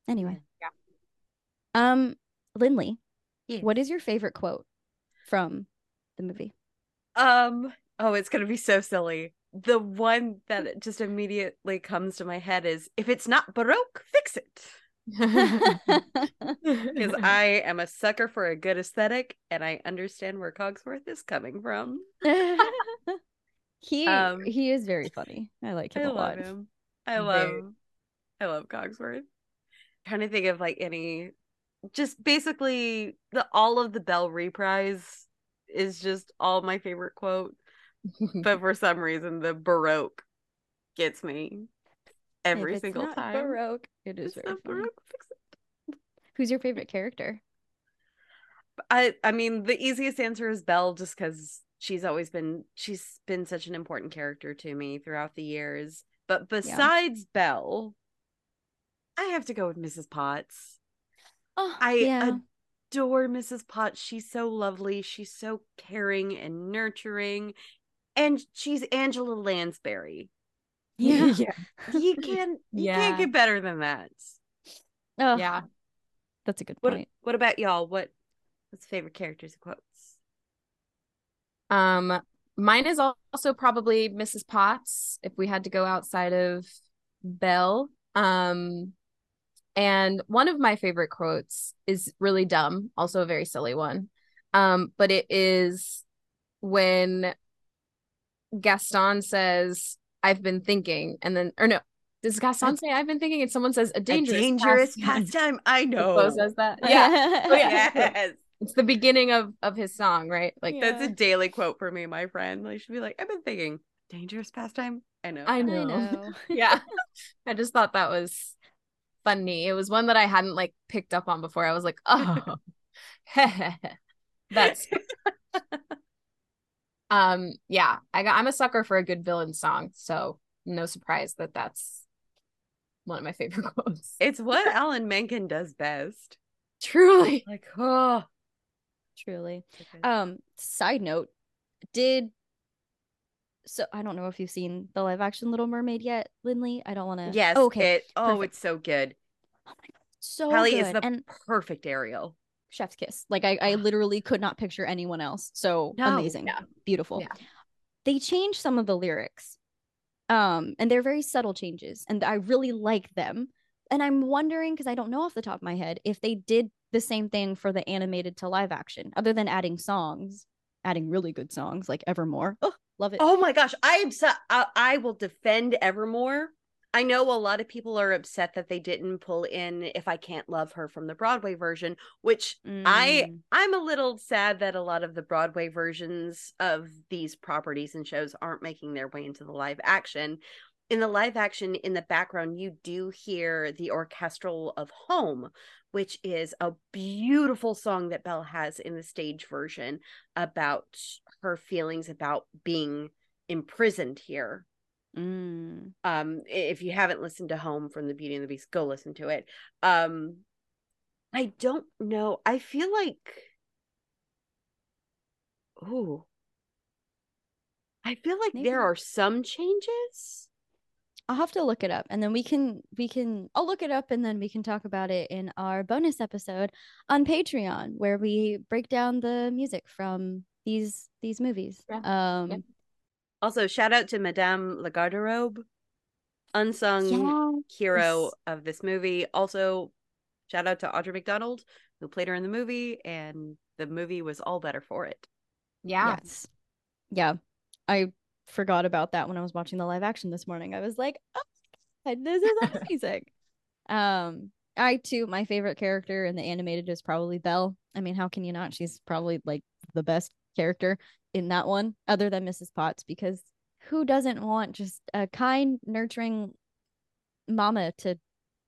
B: Anyway.
A: Yeah.
B: Um Lindley, yeah. what is your favorite quote from the movie?
C: Um, oh, it's gonna be so silly. The one that just immediately comes to my head is if it's not Baroque, fix it. Because I am a sucker for a good aesthetic and I understand where Cogsworth is coming from.
B: he um, he is very funny. I like him I a
C: love
B: lot.
C: Him. I love very... I love Cogsworth. I'm trying to think of like any just basically the all of the Belle reprise is just all my favorite quote. but for some reason the Baroque gets me every single time.
B: Baroque. It is very Baroque. Fix it. Who's your favorite character?
C: I I mean the easiest answer is Belle just because she's always been she's been such an important character to me throughout the years. But besides yeah. Belle, I have to go with Mrs. Potts.
B: Oh, I yeah.
C: Adore Mrs. Potts. She's so lovely. She's so caring and nurturing. And she's Angela Lansbury.
B: Yeah. yeah.
C: You can you yeah. can't get better than that.
B: Oh, yeah. That's a good
C: point.
B: What,
C: what about y'all? What what's favorite characters and quotes?
A: Um mine is also probably Mrs. Potts if we had to go outside of Belle. Um And one of my favorite quotes is really dumb, also a very silly one. Um, but it is when Gaston says, I've been thinking, and then, or no, does Gaston say, I've been thinking, and someone says, a dangerous,
C: a dangerous
A: pastime.
C: pastime. I know.
A: Says that. Yeah. Oh, yeah.
C: Yes.
A: It's the beginning of of his song, right? Like
B: Yeah.
C: That's a daily quote for me, my friend. Like she'd be like, I've been thinking, dangerous pastime. I know.
A: I
B: I
A: know.
B: know.
A: yeah. I just thought that was funny. It was one that I hadn't like picked up on before. I was like, oh, that's um, yeah. I got. I'm a sucker for a good villain song, so no surprise that that's one of my favorite quotes.
C: It's what Alan Menken does best.
A: Truly,
C: Like, oh.
B: Truly. Um, side note, did so I don't know if you've seen the live action Little Mermaid yet, Lindley. I don't want to.
C: yes.
B: Oh, okay.
C: It, oh,
B: perfect.
C: it's so good.
B: Oh my god, so
C: Halle
B: good.
C: is the
B: and
C: perfect Ariel.
B: chef's kiss. Like I, I literally could not picture anyone else. So
C: No,
B: amazing,
A: yeah.
B: beautiful.
A: Yeah.
B: They changed some of the lyrics, um, and they're very subtle changes, and I really like them. And I'm wondering because I don't know off the top of my head if they did the same thing for the animated to live action, other than adding songs, adding really good songs like Evermore. Oh, love it.
C: Oh my gosh, I am so I, I will defend Evermore. I know a lot of people are upset that they didn't pull in If I Can't Love Her from the Broadway version, which I
B: Mm.
C: I'm a little sad that a lot of the Broadway versions of these properties and shows aren't making their way into the live action. In the live action, in the background, you do hear the orchestral of Home, which is a beautiful song that Belle has in the stage version about her feelings about being imprisoned here.
B: Mm.
C: Um, if you haven't listened to Home from the Beauty and the Beast, go listen to it. Um, I don't know. I feel like, oh, I feel like
B: Maybe.
C: there are some changes.
B: I'll have to look it up and then we can we can I'll look it up and then we can talk about it in our bonus episode on Patreon where we break down the music from these these movies.
A: Yeah.
B: Um
A: Yep.
C: Also, shout out to Madame Lagarderobe, unsung hero of this movie. Also, shout out to Audra McDonald, who played her in the movie, and the movie was all better for it.
A: yeah.
B: Yes. Yeah. I forgot about that when I was watching the live action this morning. I was like, "Oh, God, this is amazing." um I too my favorite character in the animated is probably Belle. I mean, how can you not? She's probably like the best character in that one other than Mrs. Potts because who doesn't want just a kind, nurturing mama to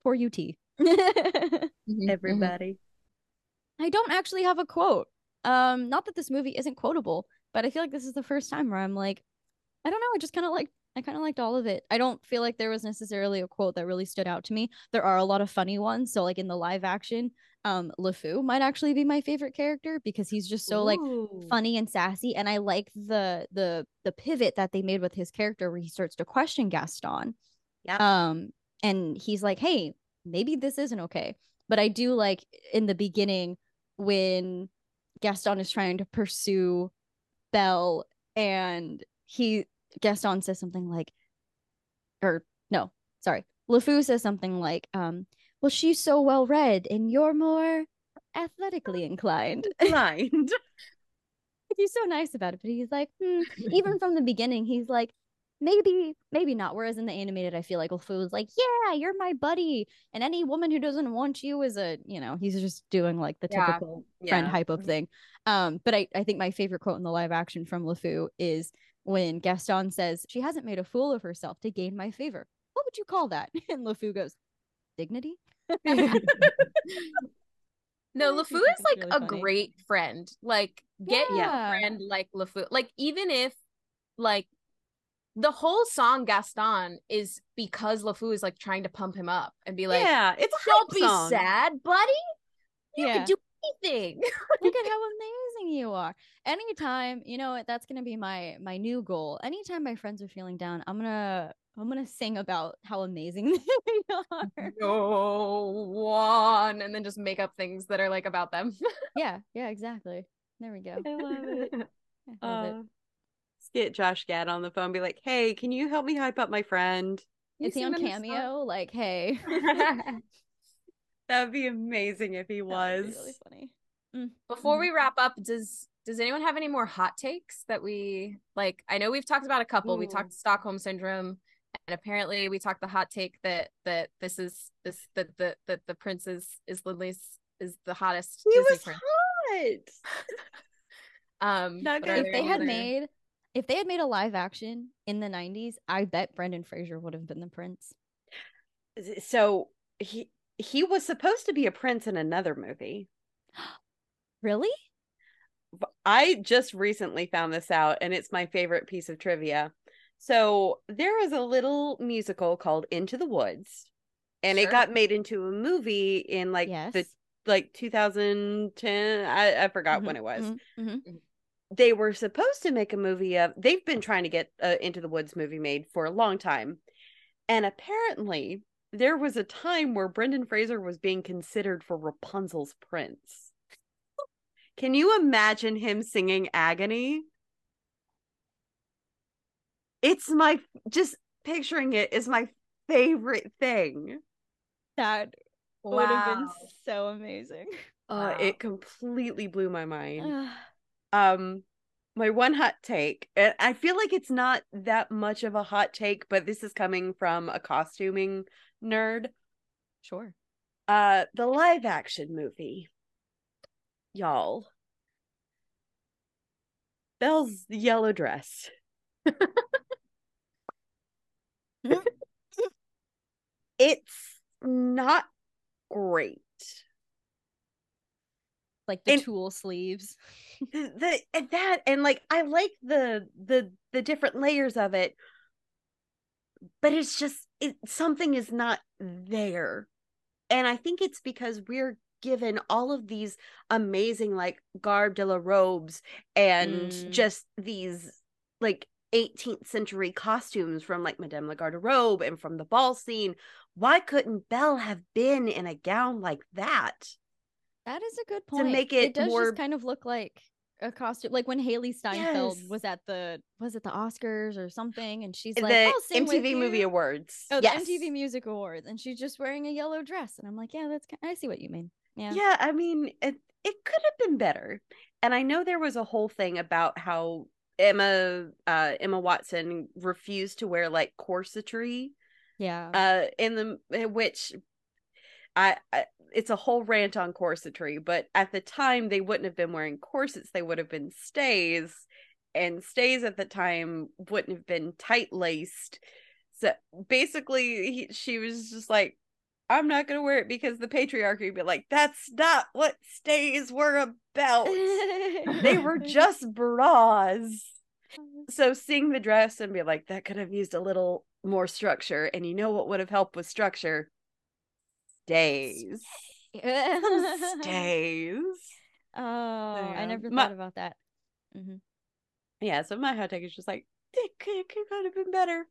B: pour you tea?
A: Mhm, mhm.
C: Everybody.
B: I don't actually have a quote. Um, not that this movie isn't quotable, but I feel like this is the first time where I'm like, I don't know, I just kind of like I kind of liked all of it. I don't feel like there was necessarily a quote that really stood out to me. There are a lot of funny ones. So like in the live action, um, LeFou might actually be my favorite character because he's just so like funny and sassy and i like the the the pivot that they made with his character where he starts to question gaston
C: Yep.
B: um and he's like hey maybe this isn't okay but i do like in the beginning when gaston is trying to pursue belle and he gaston says something like or no sorry lefou says something like um well she's so well read and you're more athletically inclined
C: blind.
B: he's so nice about it, but he's like, hmm. even from the beginning, he's like, maybe, maybe not. Whereas in the animated, I feel like LeFou was like, yeah, you're my buddy, and any woman who doesn't want you is a, you know, he's just doing like the
A: Yeah.
B: typical friend
C: Yeah.
B: hype up thing. Um, but I, I think my favorite quote in the live action from LeFou is when Gaston says, she hasn't made a fool of herself to gain my favor. What would you call that? And LeFou goes, dignity.
A: No, LeFou is like
B: really
A: a
B: funny.
A: great friend. Like, get
B: Yeah.
A: a friend like LeFou. Like, even if like the whole song Gaston is because LeFou is like trying to pump him up and be like,
C: yeah, it's a
A: "Don't be
C: song.
A: sad, buddy. You
B: Yeah.
A: do anything."
B: look at how amazing you are anytime you know what that's gonna be my my new goal anytime my friends are feeling down i'm gonna i'm gonna sing about how amazing they are
A: no one, and then just make up things that are like about them.
B: yeah yeah exactly there we go
C: I love it.
B: I love it
C: Uh, let's get Josh Gad on the phone. Be like, hey, can you help me hype up my friend?
A: You
B: is he
A: seen
B: on
A: them in song?
B: cameo like hey
C: That would be amazing if he
B: That would
C: was.
B: be really funny. Mm.
A: Before we wrap up, does does anyone have any more hot takes that we like? I know we've talked about a couple. We
C: Ooh.
A: talked Stockholm syndrome, and apparently we talked the hot take that that this is this that the that the prince is is Lindley's is the hottest
C: He
A: Disney
C: was
A: prince.
C: hot.
A: Um,
C: Not good.
B: if they
A: any
B: had
A: other-
B: made if they had made a live action in the 90s i bet brendan fraser would have been the prince
C: So he he was supposed to be a prince in another movie.
B: really
C: I just recently found this out, and it's my favorite piece of trivia. So there was a little musical called Into the Woods, and
A: Sure.
C: it got made into a movie in like
B: yes
C: the like 2010. I, I forgot when
B: Mhm,
C: it was.
B: mhm, mhm.
C: They were supposed to make a movie of. They've been trying to get a Into the Woods movie made for a long time, and apparently there was a time where Brendan Fraser was being considered for Rapunzel's prince. Can you imagine him singing Agony? It's my just picturing it is my favorite thing.
B: that would have been so amazing
C: Uh,
A: Wow.
C: it completely blew my mind. Um, my one hot take, and I feel like it's not that much of a hot take, but this is coming from a costuming nerd.
B: sure
C: Uh, the live action movie, y'all. Belle's yellow dress. it's not great.
B: like the
C: And-
B: tulle sleeves
C: the, the and that and like I like the the the different layers of it, but it's just it something is not there, and I think it's because we're given all of these amazing like garb de la robes and
B: Mm.
C: just these like 18th century costumes from like Madame la Garde-Robe and from the ball scene. Why couldn't Belle have been in a gown like that?
B: that is a good point To
C: make
B: it
C: it
B: does
C: more-
B: just kind of look like a costume like when Hailee Steinfeld
C: Yes.
B: was at the was it the oscars or something and she's like
C: the
B: with
C: MTV Movie. Awards.
B: Oh,
C: yes.
B: the MTV Music Awards, and she's just wearing a yellow dress, and I'm like, yeah, that's. I see what you mean. Yeah.
C: Yeah, I mean, it it could have been better. And I know there was a whole thing about how Emma uh Emma Watson refused to wear like corsetry
B: Yeah.
C: uh in the which I, I it's a whole rant on corsetry, but at the time they wouldn't have been wearing corsets, they would have been stays and stays at the time wouldn't have been tight laced. So basically he, she was just like I'm not going to wear it because the patriarchy would be like that's not what stays were about. they were just bras. So seeing the dress and be like, that could have used a little more structure. And you know what would have helped with structure? Stays. Stays.
B: Oh, I
C: Yeah.
B: never
C: My-
B: thought about that. Mm-hmm.
C: Yeah, so my hot take is just like, it could, it could have been better.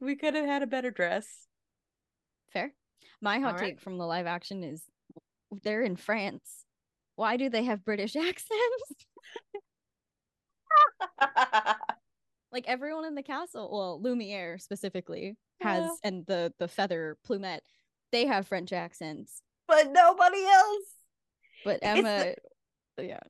C: We could have had a better dress.
B: Fair. My hot
A: All right.
B: take from the live action is they're in France. Why do they have British accents? like everyone in the castle, well, Lumiere specifically has,
C: Yeah.
B: and the the feather plumette, they have French accents.
C: but nobody else.
B: But
C: It's the-
B: Emma, yeah,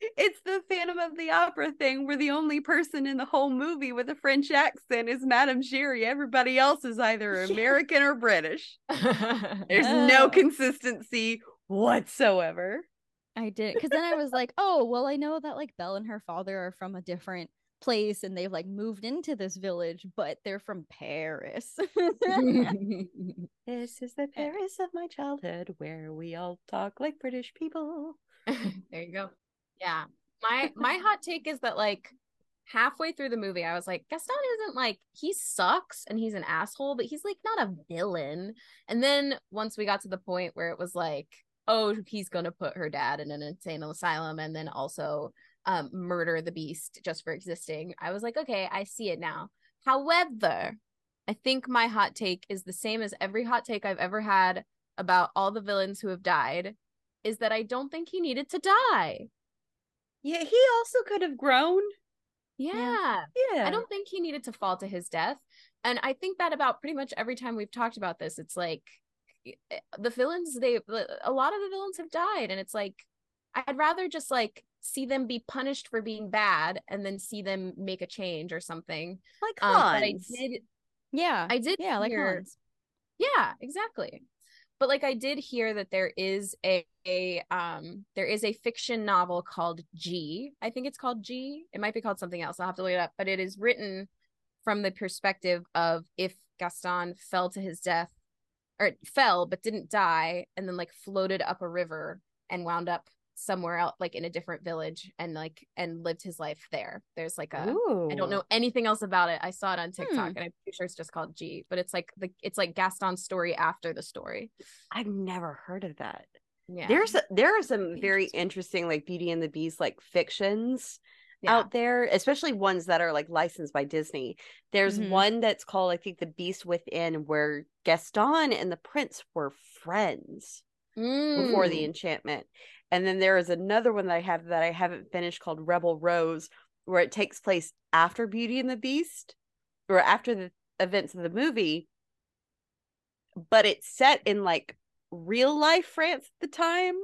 C: It's the Phantom of the Opera thing where the only person in the whole movie with a French accent is Madame Giry. Everybody else is either American or British. There's no consistency whatsoever.
B: I did because then I was like, oh, well, I know that like Belle and her father are from a different place and they've like moved into this village, but they're from Paris.
C: This is the eh. Paris of my childhood where we all talk like British people.
A: there you go. Yeah. My my hot take is that like halfway through the movie, I was like, Gaston isn't like he sucks and he's an asshole, but he's like not a villain. And then once we got to the point where it was like, oh, he's gonna put her dad in an insane asylum and then also um murder the beast just for existing, I was like, okay, I see it now. However, I think my hot take is the same as every hot take I've ever had about all the villains who have died, is that I don't think he needed to die.
C: Yeah, he also could have grown.
A: Yeah.
C: Yeah.
A: I don't think he needed to fall to his death. And I think that about pretty much every time we've talked about this, it's like eh, the villains they a lot of the villains have died and it's like I'd rather just like see them be punished for being bad and then see them make a change or something.
C: Like
A: Um, but I did
B: Yeah.
A: I did
B: yeah, like Hans.
A: Yeah, exactly. But like I did hear that there is a, a um there is a fiction novel called G. I think it's called G. It might be called something else. I'll have to look it up. But it is written from the perspective of if Gaston fell to his death or fell but didn't die and then like floated up a river and wound up somewhere else like in a different village and like and lived his life there. There's like a I don't know anything else about it. I saw it on TikTok
B: Hmm.
A: and I'm pretty sure it's just called G, but it's like the it's like Gaston's story after the story.
C: I've never heard of that.
A: Yeah.
C: There's a, there are some very
A: Interesting.
C: like Beauty and the Beast like fictions
A: yeah.
C: out there, especially ones that are like licensed by Disney. There's
B: Mhm.
C: one that's called I think The Beast Within where Gaston and the prince were friends before the
A: Mm.
C: enchantment. And then there is another one that I have that I haven't finished called Rebel Rose where it takes place after Beauty and the Beast or after the events of the movie but it's set in like real life France at the time.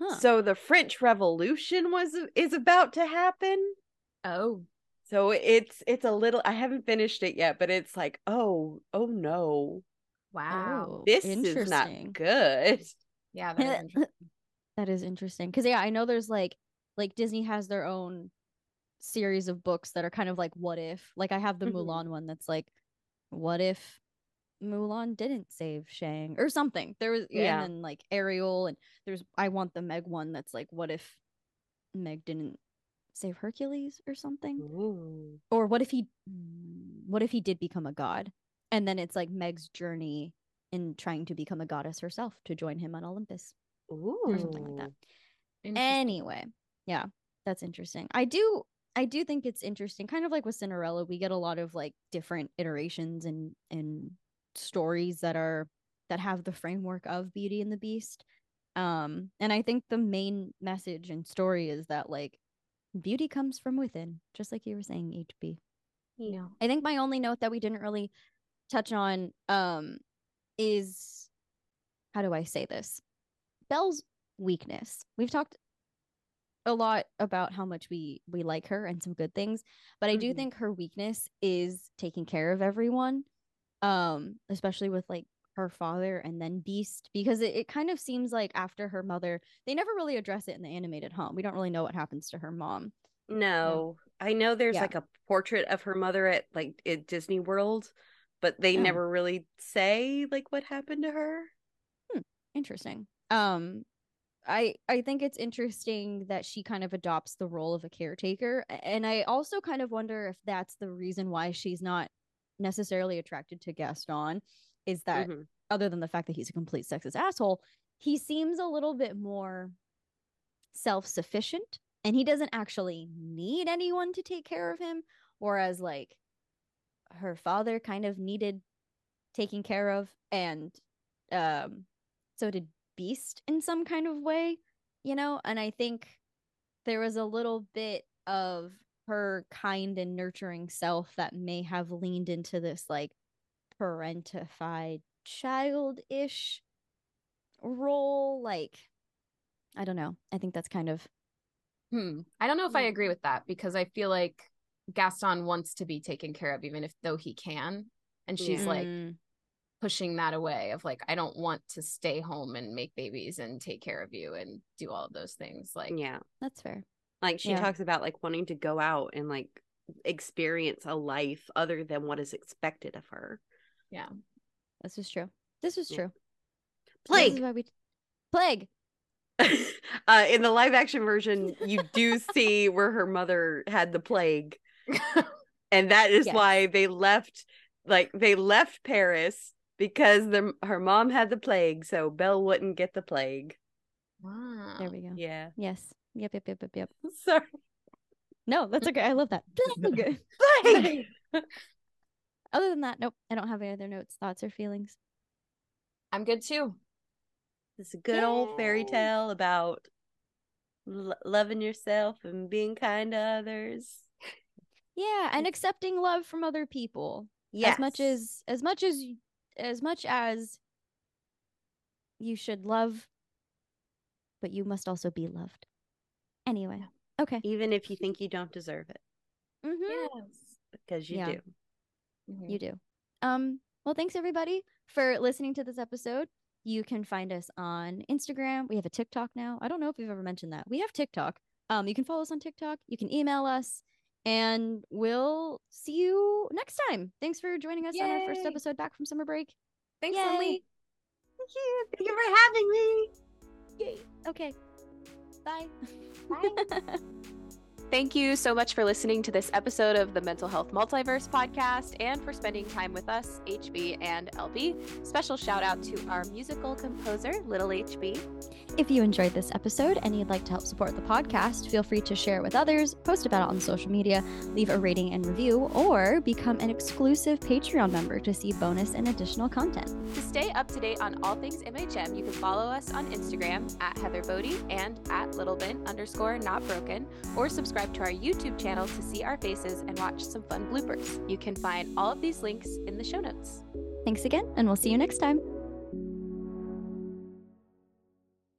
B: Huh.
C: So the French Revolution was is about to happen.
A: Oh.
C: So it's it's a little I haven't finished it yet, but it's like, oh, oh no.
A: Oh, wow.
B: Oh,
C: This is not good.
A: Yeah, that is interesting.
B: That is interesting because yeah, I know there's like like Disney has their own series of books that are kind of like what if. Like I have the
C: Mhm.
B: Mulan one that's like, what if Mulan didn't save Shang or something. There was
C: Yeah.
B: and then like Ariel and there's I want the Meg one that's like what if Meg didn't save Hercules or something
C: Ooh.
B: or what if he what if he did become a god and then it's like Meg's journey in trying to become a goddess herself to join him on Olympus
C: Ooh.
B: or something like that. Anyway, yeah, that's interesting. I do I do think it's interesting. Kind of like with Cinderella, we get a lot of like different iterations and and stories that are that have the framework of Beauty and the Beast. Um and I think the main message and story is that like beauty comes from within, just like you were saying HB.
A: Yeah.
B: I think my only note that we didn't really touch on um is how do I say this? Belle's weakness. We've talked a lot about how much we we like her and some good things, but I do
C: Mhm.
B: think her weakness is taking care of everyone. Um especially with like her father and then Beast because it, it kind of seems like after her mother, they never really address it in the animated home. We don't really know what happens to her mom.
C: No. I know there's
B: Yeah.
C: like a portrait of her mother at like at Disney World, but they
B: Oh.
C: never really say like what happened to her.
B: interesting um i i think it's interesting that she kind of adopts the role of a caretaker and i also kind of wonder if that's the reason why she's not necessarily attracted to gaston is that
C: Mhm.
B: other than the fact that he's a complete sexist asshole he seems a little bit more self-sufficient and he doesn't actually need anyone to take care of him whereas like her father kind of needed taking care of and um so did beast in some kind of way you know and i think there was a little bit of her kind and nurturing self that may have leaned into this like parentified childish role like i don't know i think that's kind of
A: Hmm. I don't know if I agree with that because I feel like Gaston wants to be taken care of even if though he can. And she's
C: Yeah.
A: like
B: Mm,
A: pushing that away of like, I don't want to stay home and make babies and take care of you and do all of those things. Like
C: Yeah.
B: that's fair
C: Like she
B: Yeah.
C: talks about like wanting to go out and like experience a life other than what is expected of her.
A: yeah.
B: this is true this is
C: Yeah.
B: true This is
C: Plague.
B: why we plague
C: uh, in the live action version, you do see where her mother had the plague, and that is
B: Yes.
C: why they left. Like they left Paris because the her mom had the plague, so Belle wouldn't get the plague.
A: wow.
B: there we go
C: Yeah,
B: yes yep yep yep yep yep
C: sorry.
B: no that's okay i love that Plague.
C: Plague.
B: Other than that, nope. I don't have any other notes, thoughts, or feelings.
A: I'm good too.
C: It's a good old fairy tale about lo- loving yourself and being kind to others.
B: Yeah, and accepting love from other people.
C: Yes.
B: As much as as much as y- as much as you should love, but you must also be loved. Anyway, okay.
C: Even if you think you don't deserve it,
B: Mhm.
A: Yes.
C: because you
B: Yeah.
C: do.
A: Mhm.
B: You do. Um, well, thanks everybody for listening to this episode. You can find us on Instagram. We have a TikTok now. I don't know if we've ever mentioned that. We have TikTok. Um, you can follow us on TikTok. You can email us, and we'll see you next time. Thanks for joining us on our first episode back from summer break.
A: Thanks,
B: Yay.
A: Lily.
C: Thank you. Thank you for having me.
B: Yay. Okay. Bye.
A: Bye. Thank you so much for listening to this episode of the Mental Health Multiverse podcast and for spending time with us, HB and LB. Special shout out to our musical composer, Little HB.
B: If you enjoyed this episode and you'd like to help support the podcast, feel free to share it with others, post about it on social media, leave a rating and review, or become an exclusive Patreon member to see bonus and additional content.
A: To stay up to date on all things MHM, you can follow us on Instagram at Heather Boddy and at Littlebent underscore not broken, or subscribe to our YouTube channel to see our faces and watch some fun bloopers. You can find all of these links in the show notes.
B: Thanks again, and we'll see you next time.